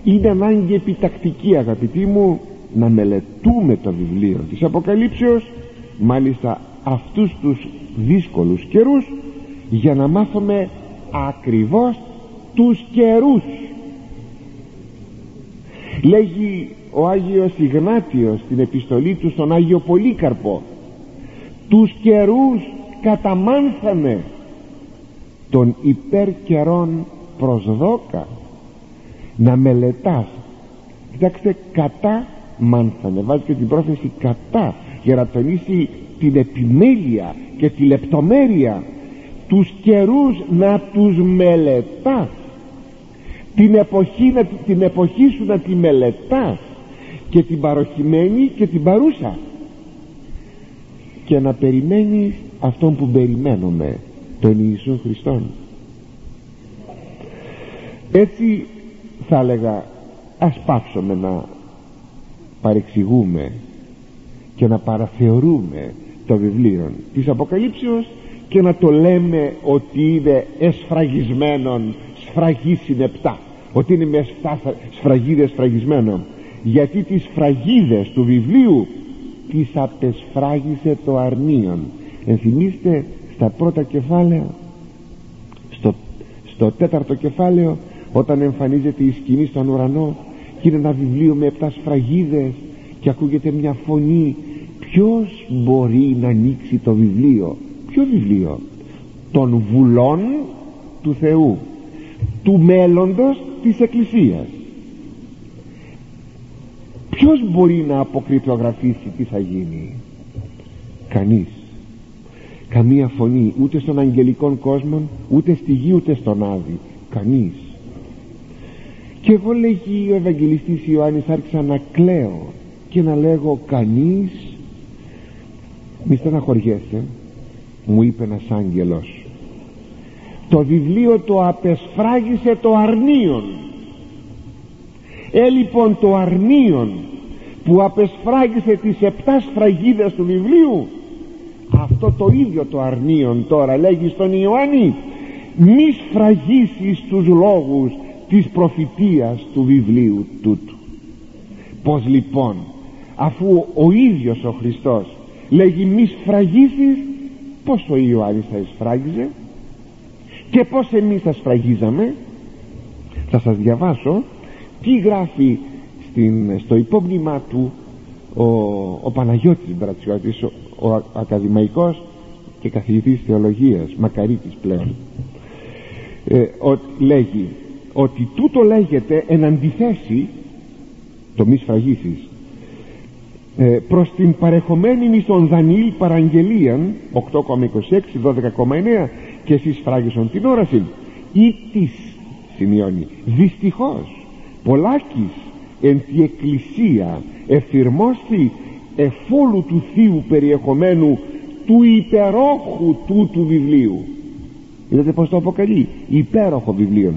είναι ανάγκη επιτακτική αγαπητοί μου να μελετούμε το βιβλίο της Αποκαλύψεως μάλιστα αυτούς τους δύσκολους καιρούς για να μάθουμε ακριβώς τους καιρούς. Λέγει ο Άγιος Ιγνάτιος στην επιστολή του στον Άγιο Πολύκαρπο τους καιρούς καταμάνθαμε των υπερκαιρών προσδόκα να μελετάς. Κοιτάξτε κατά μάνθανε. Βάζεις και την πρόθεση κατά για να τονίσει την επιμέλεια και τη λεπτομέρεια. Τους καιρούς να τους μελετάς. Την εποχή, να, την εποχή σου να τη μελετάς. Και την παροχημένη και την παρούσα. Και να περιμένεις αυτόν που περιμένουμε τον Ιησού Χριστόν. Έτσι θα έλεγα ας πάψουμε να παρεξηγούμε και να παραθεωρούμε το βιβλίο της Αποκαλύψεως και να το λέμε ότι είναι εσφραγισμένον σφραγή συνεπτά. Ότι είναι με σφραγίδες σφραγισμένο γιατί τις σφραγίδες του βιβλίου τις απεσφράγισε το αρνίον ενθυμίστε στα πρώτα κεφάλαια στο, στο τέταρτο κεφάλαιο όταν εμφανίζεται η σκηνή στον ουρανό και είναι ένα βιβλίο με επτά σφραγίδες και ακούγεται μια φωνή ποιος μπορεί να ανοίξει το βιβλίο; Ποιο βιβλίο; Των βουλών του Θεού του μέλλοντος της Εκκλησίας ποιος μπορεί να αποκρυπτογραφήσει τι θα γίνει; Κανείς καμία φωνή ούτε στον αγγελικών κόσμο ούτε στη γη ούτε στον Άδη. Κανείς. Και εγώ λέγει ο Ευαγγελιστής Ιωάννης άρχισα να κλαίω και να λέγω κανείς μη στεναχωριέσαι μου είπε ένας άγγελος. Το βιβλίο το απεσφράγισε το αρνίον. Ε λοιπόν το αρνίον που απεσφράγισε τις επτά σφραγίδες του βιβλίου αυτό το ίδιο το αρνίον τώρα λέγει στον Ιωάννη μη σφραγίσεις τους λόγους της προφητείας του βιβλίου τούτου πως λοιπόν αφού ο ίδιος ο Χριστός λέγει μη σφραγίσεις πως ο Ιωάννης θα εισφράγιζε και πως εμείς θα σφραγίζαμε. Θα σας διαβάσω τι γράφει στην, στο υπόμνημά του ο, ο Παναγιώτης Μπρατσιώτης ο, ο ακαδημαϊκός και καθηγητής θεολογίας μακαρίτης πλέον ε, ο, λέγει ότι τούτο λέγεται εν αντιθέσει το μη σφραγίσεις ε, προς την παρεχομένη στον Δανιήλ παραγγελίαν 8,26 12,9 και εσείς φράγισον την όραση ή της σημειώνει δυστυχώς πολλάκις εν τη εκκλησία εφηρμόστη εφόλου του θείου περιεχομένου του υπερόχου τούτου βιβλίου. Είδατε πως το αποκαλεί; Υπέροχο βιβλίο.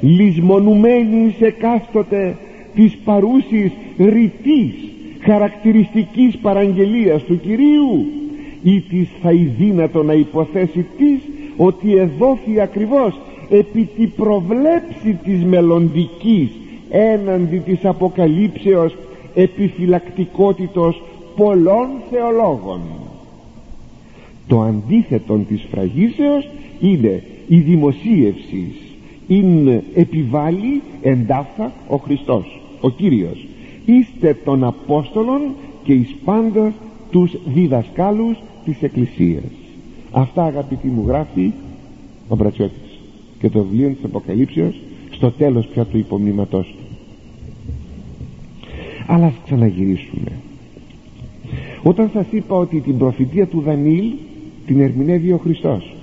Λησμονουμένης σε κάστοτε της παρούσης ρητής χαρακτηριστικής παραγγελίας του Κυρίου ή της θα δύνατο να υποθέσει της ότι εδόθη ακριβώς επί τη προβλέψη της μελλοντικής έναντι της αποκαλύψεως επιφυλακτικότητος πολλών θεολόγων. Το αντίθετο της φραγίσεως είναι η δημοσίευση. Είναι επιβάλλει εντάφθα ο Χριστός ο Κύριος. Είστε των Απόστολων και εις πάντα τους διδασκάλους της Εκκλησίας. Αυτά αγαπητοί μου γράφει ο Μπρατσιώτης και το βιβλίο της Αποκαλύψεως στο τέλος πια του υπομνήματός του αλλά ας ξαναγυρίσουμε όταν σας είπα ότι την προφητεία του Δανίλ την ερμηνεύει ο Χριστός.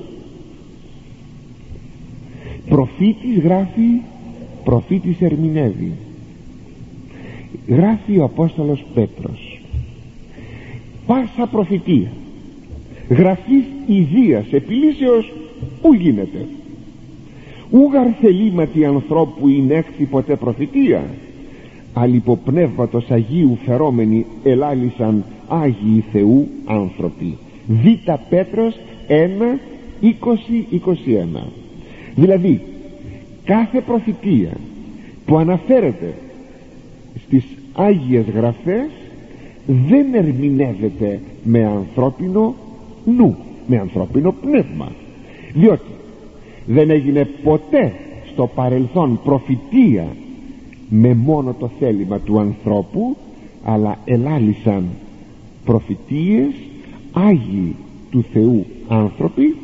Προφήτης γράφει προφήτης ερμηνεύει. Γράφει ο Απόστολος Πέτρος. Πάσα προφητεία. Γραφής ιδίας επιλύσεως ου γίνεται. Ου γαρθελήματι ανθρώπου έκθη ποτέ προφητεία αλυποπνεύματος Αγίου φερόμενοι ελάλησαν Άγιοι Θεού άνθρωποι Β Πέτρος 1 20-21 δηλαδή κάθε προφητεία που αναφέρεται στις Άγιες Γραφές δεν ερμηνεύεται με ανθρώπινο νου με ανθρώπινο πνεύμα. Διότι δεν έγινε ποτέ στο παρελθόν προφητεία με μόνο το θέλημα του ανθρώπου αλλά ελάλησαν προφητείες Άγιοι του Θεού άνθρωποι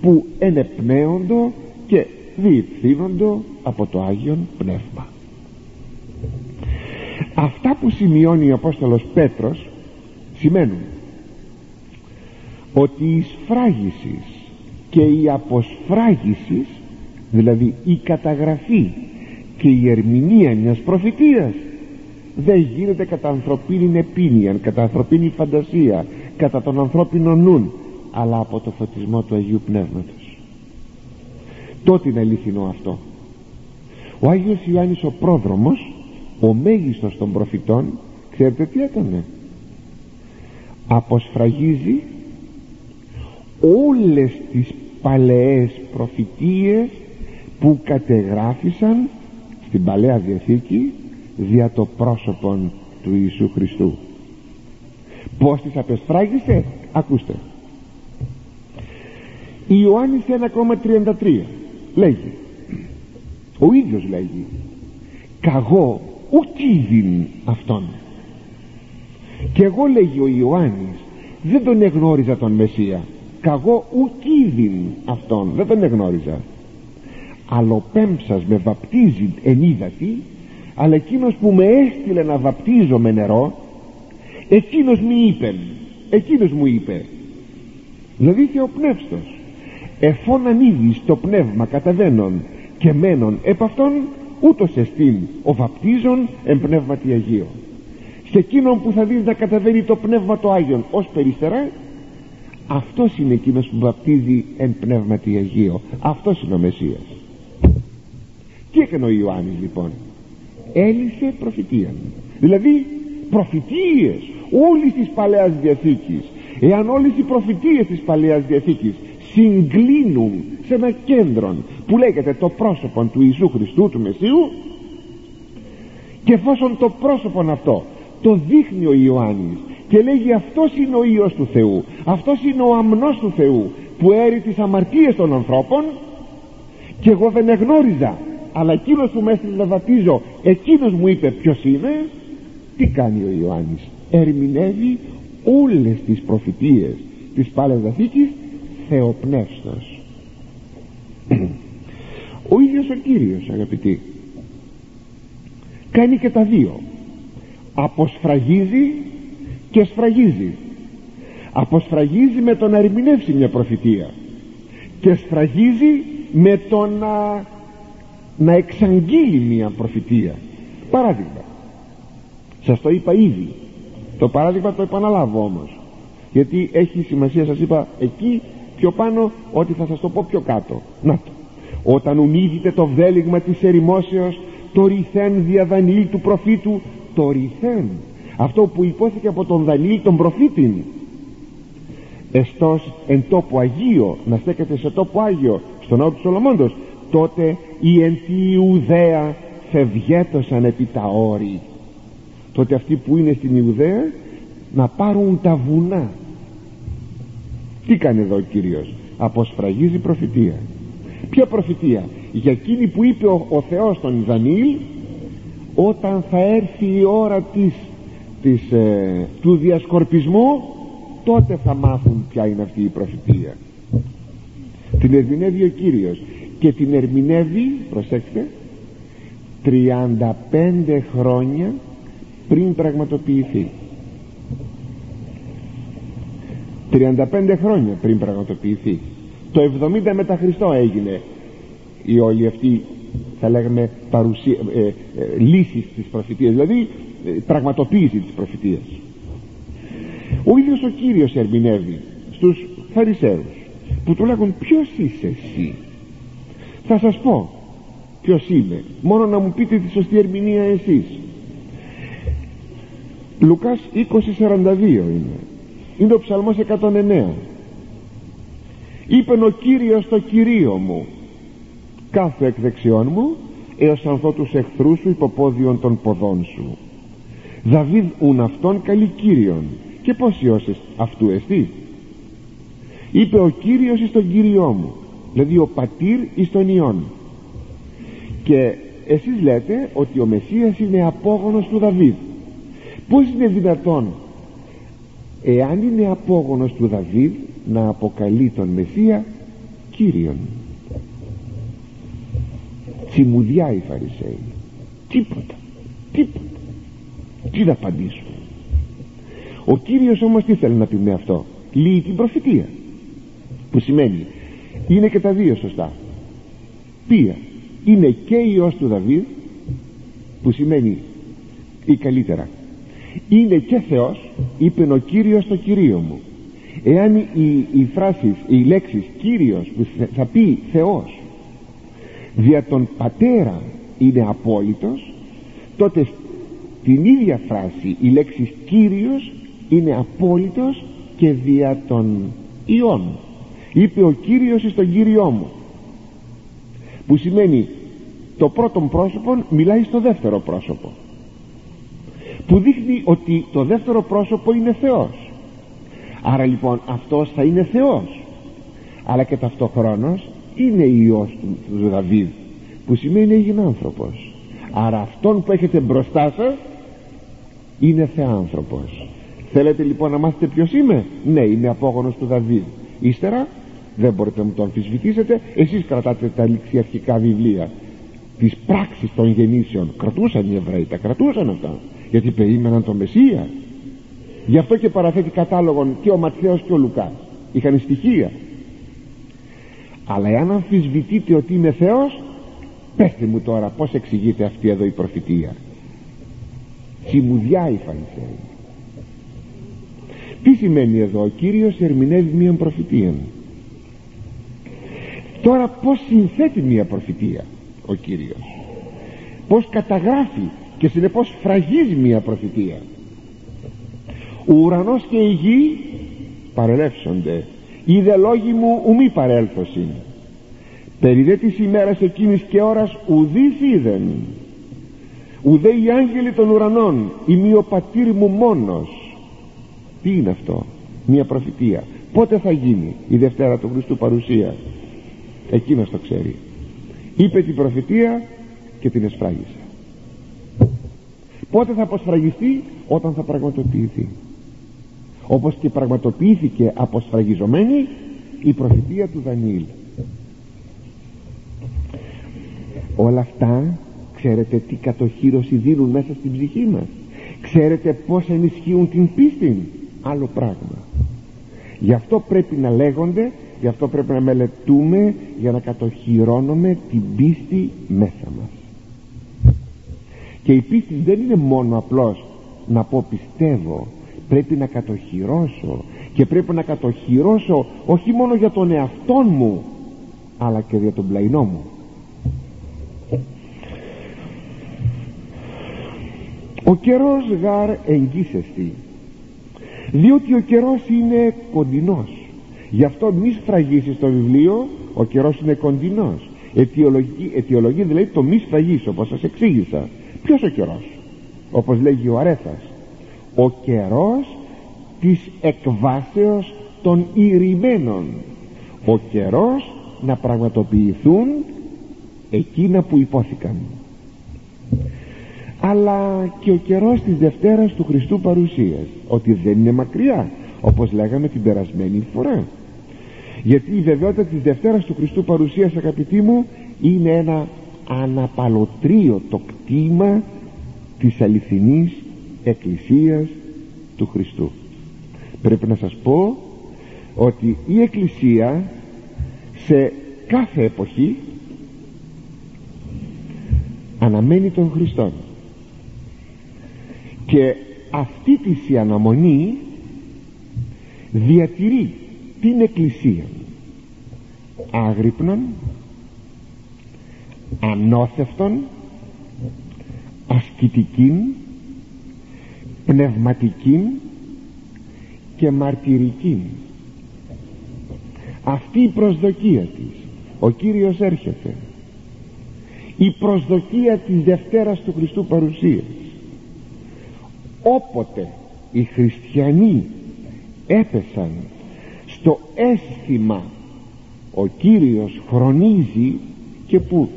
που ενεπνέοντο και διευθύνοντο από το Άγιον Πνεύμα. Αυτά που σημειώνει ο Απόστολος Πέτρος σημαίνουν ότι η σφράγισης και η αποσφράγισης δηλαδή η καταγραφή και η ερμηνεία μιας προφητείας δεν γίνεται κατά ανθρωπίνη επίνεια κατά ανθρωπίνη φαντασία κατά τον ανθρώπινο νουν αλλά από το φωτισμό του Αγίου Πνεύματος. Τότε είναι αληθινό αυτό. Ο Άγιος Ιωάννης ο πρόδρομος ο μέγιστος των προφητών ξέρετε τι έκανε. Αποσφραγίζει όλες τις παλαιές προφητείες που κατεγράφησαν στην Παλαιά Διαθήκη δια το πρόσωπο του Ιησού Χριστού. Πως τις απεσφράγισε ακούστε. Ιωάννης 1,33 λέγει. Ο ίδιος λέγει. Καγώ ουκίδιν αυτόν και εγώ λέγει ο Ιωάννης δεν τον εγνώριζα τον Μεσσία καγώ ουκίδιν αυτόν δεν τον εγνώριζα αλλοπέμψας με βαπτίζει εν ύδατη αλλά εκείνος που με έστειλε να βαπτίζω με νερό εκείνος μου είπε εκείνος μου είπε δηλαδή και ο πνεύστος εφόν ανήδεις το πνεύμα καταβαίνον και μένον επ' αυτόν ούτως εστίν ο βαπτίζων εν πνεύματι Αγίο σε εκείνον που θα δεις να καταβαίνει το πνεύμα το Άγιον ως περιστερά αυτός είναι εκείνος που βαπτίζει εν πνεύματι Αγίο αυτός είναι ο Μεσσίας τι έκανε ο Ιωάννης λοιπόν; Έλυσε προφητεία δηλαδή προφητείες όλης της Παλαιάς Διαθήκης. Εάν όλες οι προφητείες της Παλαιάς Διαθήκης συγκλίνουν σε ένα κέντρο που λέγεται το πρόσωπο του Ιησού Χριστού του Μεσσίου και εφόσον το πρόσωπο αυτό το δείχνει ο Ιωάννης και λέγει αυτός είναι ο Υιός του Θεού αυτός είναι ο αμνός του Θεού που έρει τις αμαρτίες των ανθρώπων και εγώ δεν εγνώριζα αλλά εκείνος που με έστειλε να βαπτίζω εκείνος μου είπε ποιος είναι; Τι κάνει ο Ιωάννης; Ερμηνεύει όλες τις προφητείες της Πάλαιας Δαθήκης θεοπνεύστος ο ίδιος ο Κύριος αγαπητοί κάνει και τα δύο. Αποσφραγίζει και σφραγίζει. Αποσφραγίζει με το να ερμηνεύσει μια προφητεία και σφραγίζει με το να να εξαγγείλει μια προφητεία. Παράδειγμα. Σας το είπα ήδη. Το παράδειγμα το επαναλάβω όμως. Γιατί έχει σημασία σας είπα εκεί πιο πάνω ότι θα σας το πω πιο κάτω. Να το. Όταν ουνίδητε το βέλιγμα της ερημόσεως το ρηθέν δια Δανιήλ του προφήτου το ρηθέν. Αυτό που υπόθηκε από τον Δανιήλ τον προφήτην. Εστός εν τόπο Αγίο να στέκεται σε τόπο Άγιο στον ναό του Σολομώντος τότε η εν τη Ιουδαία φευγέτωσαν επί τα όρη. Τότε αυτοί που είναι στην Ιουδαία να πάρουν τα βουνά. Τι κάνει εδώ ο Κύριος; Αποσφραγίζει προφητεία. Ποια προφητεία; Για εκείνη που είπε ο, ο Θεός τον Δανίλ όταν θα έρθει η ώρα της, της, ε, του διασκορπισμού τότε θα μάθουν ποια είναι αυτή η προφητεία την ερμηνεύει ο Κύριος και την ερμηνεύει προσέξτε 35 χρόνια πριν πραγματοποιηθεί. 35 χρόνια πριν πραγματοποιηθεί. Το 70 μετά Χριστό έγινε. Η όλη αυτή θα λέγαμε παρουσία, ε, ε, λύση της προφητείας δηλαδή ε, πραγματοποίηση της προφητείας. Ο ίδιος ο Κύριος ερμηνεύει στους Φαρισαίους που του λέγουν ποιος είσαι εσύ θα σας πω ποιος είμαι μόνο να μου πείτε τη σωστή ερμηνεία εσείς. Λουκάς 20.42 είναι. Είναι ο ψαλμός 109 είπεν ο Κύριος το Κυρίο μου κάθε εκ δεξιών μου έως ανθώ τους εχθρούς σου υποπόδιον των ποδών σου. Δαβίδ ουν αυτόν καλή Κύριον και πως ιώσες αυτού εστί. Είπε ο Κύριος εις τον Κύριό μου δηλαδή ο πατήρ εις τον Υιόν. Και εσείς λέτε ότι ο Μεσσίας είναι απόγονος του Δαβίδ. Πως είναι δυνατόν εάν είναι απόγονος του Δαβίδ να αποκαλεί τον Μεσσία Κύριον; Τσιμουδιά οι Φαρισαίοι. Τίποτα. Τίποτα. Τι να απαντήσουν. Ο Κύριος όμως τι θέλει να πει με αυτό. Λύει την προφητεία. Που σημαίνει είναι και τα δύο σωστά. Ποια είναι και Υιός του Δαβίδ που σημαίνει ή καλύτερα. Είναι και Θεός είπε ο Κύριος το Κυρίο μου. Εάν οι, οι φράσεις, οι λέξεις Κύριος που θα πει Θεός δια τον Πατέρα είναι απόλυτος τότε την ίδια φράση η λέξη Κύριος είναι απόλυτος και δια τον Υιόν είπε ο Κύριος εις τον Κύριό μου. Που σημαίνει το πρώτο πρόσωπο μιλάει στο δεύτερο πρόσωπο. Που δείχνει ότι το δεύτερο πρόσωπο είναι Θεός. Άρα λοιπόν αυτός θα είναι Θεός. Αλλά και ταυτοχρόνως είναι Υιός του, του Δαβίδ που σημαίνει έγινε άνθρωπος. Άρα αυτόν που έχετε μπροστά σας είναι Θεάνθρωπος. Θέλετε λοιπόν να μάθετε ποιος είμαι; Ναι είμαι απόγονος του Δαβίδ. Ύστερα δεν μπορείτε να μου το αμφισβητήσετε. Εσείς κρατάτε τα ληξιαρχικά βιβλία της πράξης των γεννήσεων. Κρατούσαν οι Εβραίοι τα κρατούσαν αυτά γιατί περίμεναν τον Μεσσία. Γι' αυτό και παραθέτει κατάλογον και ο Ματθαίος και ο Λουκάς. Είχαν στοιχεία. Αλλά εάν αμφισβητείτε ότι είμαι Θεός πέστε μου τώρα πως εξηγείται αυτή εδώ η προφητεία. Τσιμουδιά η Φαρισαίοι. Τι σημαίνει εδώ; Ο Κύριος ερμηνεύει μια προφητεία τώρα πως συνθέτει μια προφητεία ο Κύριος; Πως καταγράφει και συνεπώς φραγίζει μια προφητεία; Ο ουρανός και η γη παρελεύσονται. Οι δε λόγοι μου ουμή παρέλθωσιν. Περί δε της ημέρας εκείνης και ώρας ουδής είδεν. Ουδέ οι άγγελοι των ουρανών η ο πατήρ μου μόνος. Τι είναι αυτό; Μια προφητεία. Πότε θα γίνει η Δευτέρα του Χριστού παρουσία; Εκείνος το ξέρει. Είπε την προφητεία και την εσφράγισε. Πότε θα αποσφραγιστεί; Όταν θα πραγματοποιηθεί. Όπως και πραγματοποιήθηκε αποσφραγιζομένη η προφητεία του Δανιήλ όλα αυτά ξέρετε τι κατοχύρωση δίνουν μέσα στην ψυχή μας. Ξέρετε πως ενισχύουν την πίστη. Άλλο πράγμα. Γι' αυτό πρέπει να λέγονται γι' αυτό πρέπει να μελετούμε για να κατοχυρώνουμε την πίστη μέσα μας. Και η πίστη δεν είναι μόνο απλώς να πω πιστεύω. Πρέπει να κατοχυρώσω. Και πρέπει να κατοχυρώσω όχι μόνο για τον εαυτό μου αλλά και για τον πλαϊνό μου. Ο καιρός γάρ εγγύσεστη διότι ο καιρός είναι κοντινός γι' αυτό μη σφραγίσεις το βιβλίο ο καιρός είναι κοντινός. Αιτιολογεί, αιτιολογεί δηλαδή το μη σφραγίσεις όπως σας εξήγησα. Ποιος ο καιρός; Όπως λέγει ο Αρέθας. Ο καιρός της εκβάσεως των ηρημένων. Ο καιρός να πραγματοποιηθούν εκείνα που υπόθηκαν. Αλλά και ο καιρός της Δευτέρας του Χριστού παρουσίας ότι δεν είναι μακριά όπως λέγαμε την περασμένη φορά γιατί η βεβαιότητα της Δευτέρας του Χριστού παρουσίας αγαπητοί μου είναι ένα αναπαλωτρίο το κτήμα της αληθινής Εκκλησίας του Χριστού. Πρέπει να σας πω ότι η Εκκλησία σε κάθε εποχή αναμένει τον Χριστόν. Και αυτή τη η αναμονή διατηρεί την Εκκλησία. Άγρυπνον ανώθευτον ασκητικήν πνευματικήν και μαρτυρικήν. Αυτή η προσδοκία της ο Κύριος έρχεται. Η προσδοκία της Δευτέρας του Χριστού παρουσίας. Όποτε οι χριστιανοί έπεσαν στο αίσθημα ο Κύριος χρονίζει και που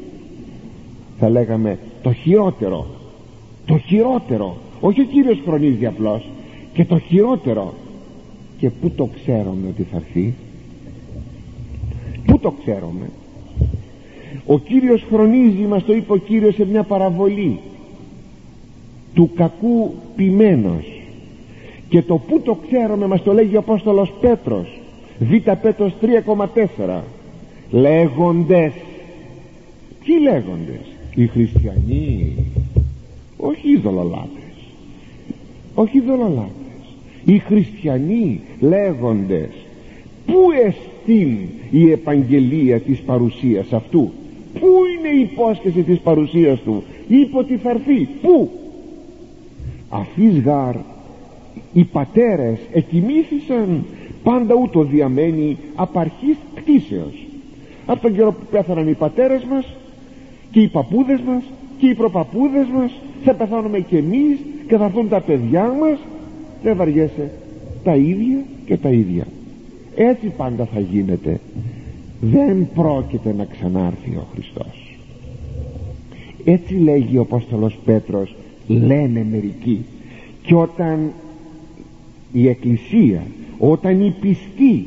θα λέγαμε το χειρότερο το χειρότερο όχι ο Κύριος χρονίζει απλώς και το χειρότερο και πού το ξέρουμε ότι θα έρθει πού το ξέρουμε ο Κύριος χρονίζει μας το είπε ο Κύριος σε μια παραβολή του κακού ποιμένος και το που το ξέρουμε μας το λέγει ο Απόστολος Πέτρος Β' Πέτρος 3,4 λέγοντες. Τι λέγοντες; Οι χριστιανοί. Όχι οι δολολάτρες όχι οι δολολάτρες οι χριστιανοί λέγοντες. Πού εστίν η επαγγελία της παρουσίας αυτού; Πού είναι η υπόσχεση της παρουσίας του; Είπε ότι θα έρθει πού; Αφής γάρ οι πατέρες εκοιμήθησαν πάντα ούτως διαμένει απαρχής κτίσεως. Από τον καιρό που πέθαναν οι πατέρες μας και οι παππούδες μας και οι προπαππούδες μας θα πεθάνουμε και εμείς και θα έρθουν τα παιδιά μας. Δεν βαριέσαι. Τα ίδια και τα ίδια. Έτσι πάντα θα γίνεται. Δεν πρόκειται να ξανάρθει ο Χριστός. Έτσι λέγει ο Απόστολος Πέτρος λένε μερικοί και όταν η Εκκλησία όταν οι πιστοί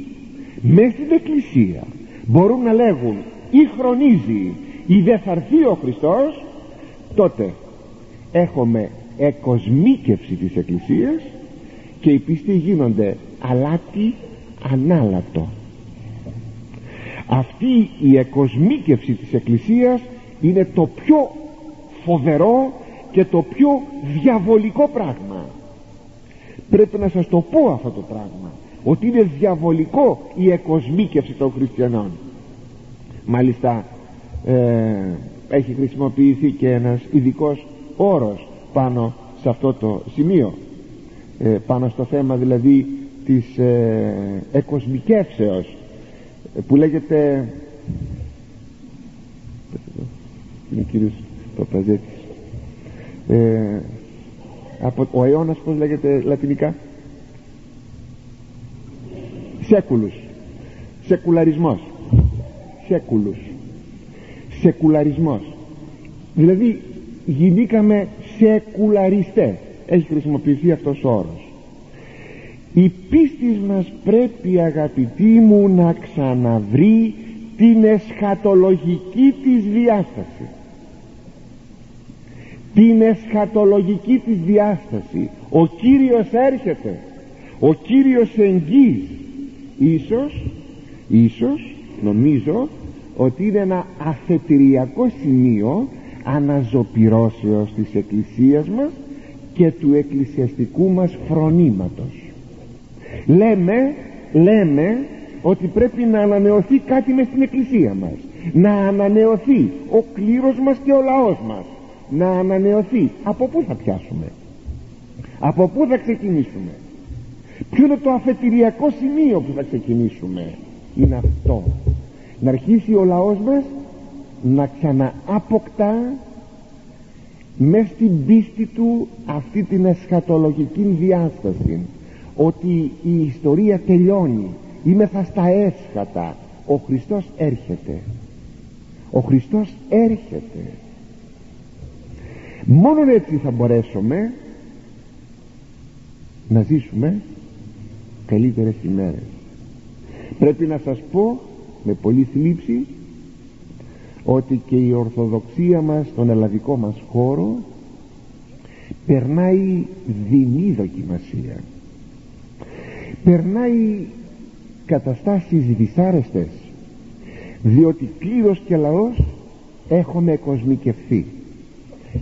μέσα στην Εκκλησία μπορούν να λέγουν ή χρονίζει ή δεν θα έρθει ο Χριστός τότε έχουμε εκοσμίκευση της Εκκλησίας και οι πιστοί γίνονται αλάτι ανάλατο. Αυτή η εκοσμίκευση της Εκκλησίας είναι το πιο φοβερό και το πιο διαβολικό πράγμα πρέπει να σας το πω αυτό το πράγμα ότι είναι διαβολικό η εκοσμίκευση των χριστιανών. Μάλιστα ε, έχει χρησιμοποιηθεί και ένας ειδικός όρος πάνω σε αυτό το σημείο. Ε, πάνω στο θέμα δηλαδή της ε, εκοσμικεύσεως ε, που λέγεται είναι ο κύριος Παπαζέτης ε, από, ο αιώνας πως λέγεται λατινικά; Σέκουλους. Σεκουλαρισμός. Σέκουλους. Σεκουλαρισμός. Δηλαδή γινήκαμε σεκουλαριστές. Έχει χρησιμοποιηθεί αυτός ο όρος. Η πίστη μας πρέπει αγαπητοί μου να ξαναβρει την εσχατολογική της διάσταση την εσχατολογική της διάσταση. Ο Κύριος έρχεται. Ο Κύριος εγγύς ίσως ίσως νομίζω ότι είναι ένα αφετηριακό σημείο αναζωπυρώσεως της Εκκλησίας μας και του εκκλησιαστικού μας φρονήματος. Λέμε λέμε ότι πρέπει να ανανεωθεί κάτι μες στην εκκλησία μας. Να ανανεωθεί ο κλήρος μας και ο λαός μας να ανανεωθεί. Από πού θα πιάσουμε; Από πού θα ξεκινήσουμε; Ποιο είναι το αφετηριακό σημείο που θα ξεκινήσουμε; Είναι αυτό. Να αρχίσει ο λαός μας να ξαναάποκτά μες στην πίστη του αυτή την εσχατολογική διάσταση ότι η ιστορία τελειώνει. Θα στα έσχατα. Ο Χριστός έρχεται. Ο Χριστός έρχεται μόνον έτσι θα μπορέσουμε να ζήσουμε καλύτερες ημέρες. Πρέπει να σας πω με πολύ θλίψη ότι και η Ορθοδοξία μας στον ελλαδικό μας χώρο περνάει δεινή δοκιμασία. Περνάει καταστάσεις δυσάρεστες διότι κλήρος και λαός έχουμε κοσμικευθεί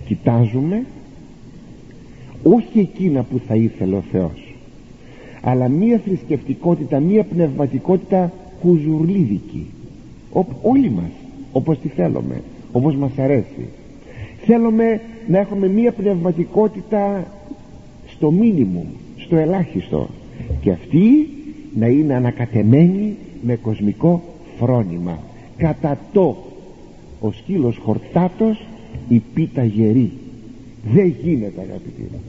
κοιτάζουμε όχι εκείνα που θα ήθελε ο Θεός αλλά μία θρησκευτικότητα μία πνευματικότητα κουζουρλίδικη όλοι μας όπως τη θέλουμε όπως μας αρέσει. Θέλουμε να έχουμε μία πνευματικότητα στο μίνιμουμ στο ελάχιστο και αυτή να είναι ανακατεμένη με κοσμικό φρόνημα. Κατά το ο σκύλος χορτάτος η πίτα γερή. Δεν γίνεται αγαπητοί μου.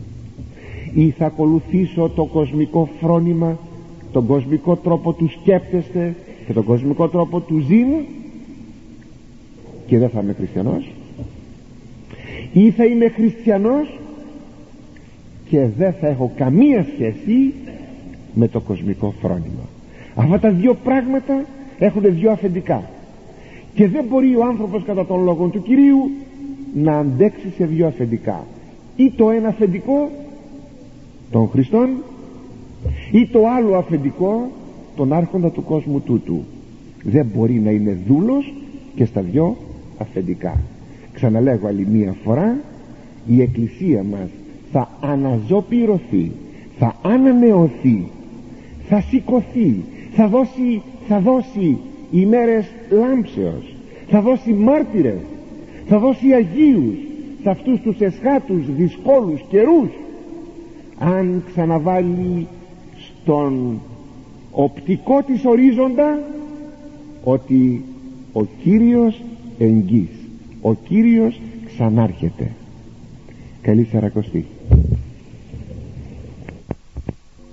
Ή θα ακολουθήσω το κοσμικό φρόνημα τον κοσμικό τρόπο του σκέπτεστε και τον κοσμικό τρόπο του ζήν και δεν θα είμαι χριστιανός. Ή θα είμαι χριστιανός και δεν θα έχω καμία σχέση με το κοσμικό φρόνημα. Αυτά τα δύο πράγματα έχουν δύο αφεντικά. Και δεν μπορεί ο άνθρωπος κατά τον λόγο του Κυρίου να αντέξει σε δύο αφεντικά. Ή το ένα αφεντικό των Χριστών ή το άλλο αφεντικό τον άρχοντα του κόσμου τούτου. Δεν μπορεί να είναι δούλος και στα δυο αφεντικά. Ξαναλέγω άλλη μία φορά η εκκλησία μας θα αναζωπηρωθεί θα ανανεωθεί θα σηκωθεί θα δώσει, θα δώσει ημέρες λάμψεως θα δώσει μάρτυρες θα δώσει Αγίους σε αυτούς τους εσχάτους δυσκόλους καιρούς αν ξαναβάλει στον οπτικό της ορίζοντα ότι ο Κύριος εγγύς ο Κύριος ξανάρχεται. Καλή Σαρακοστή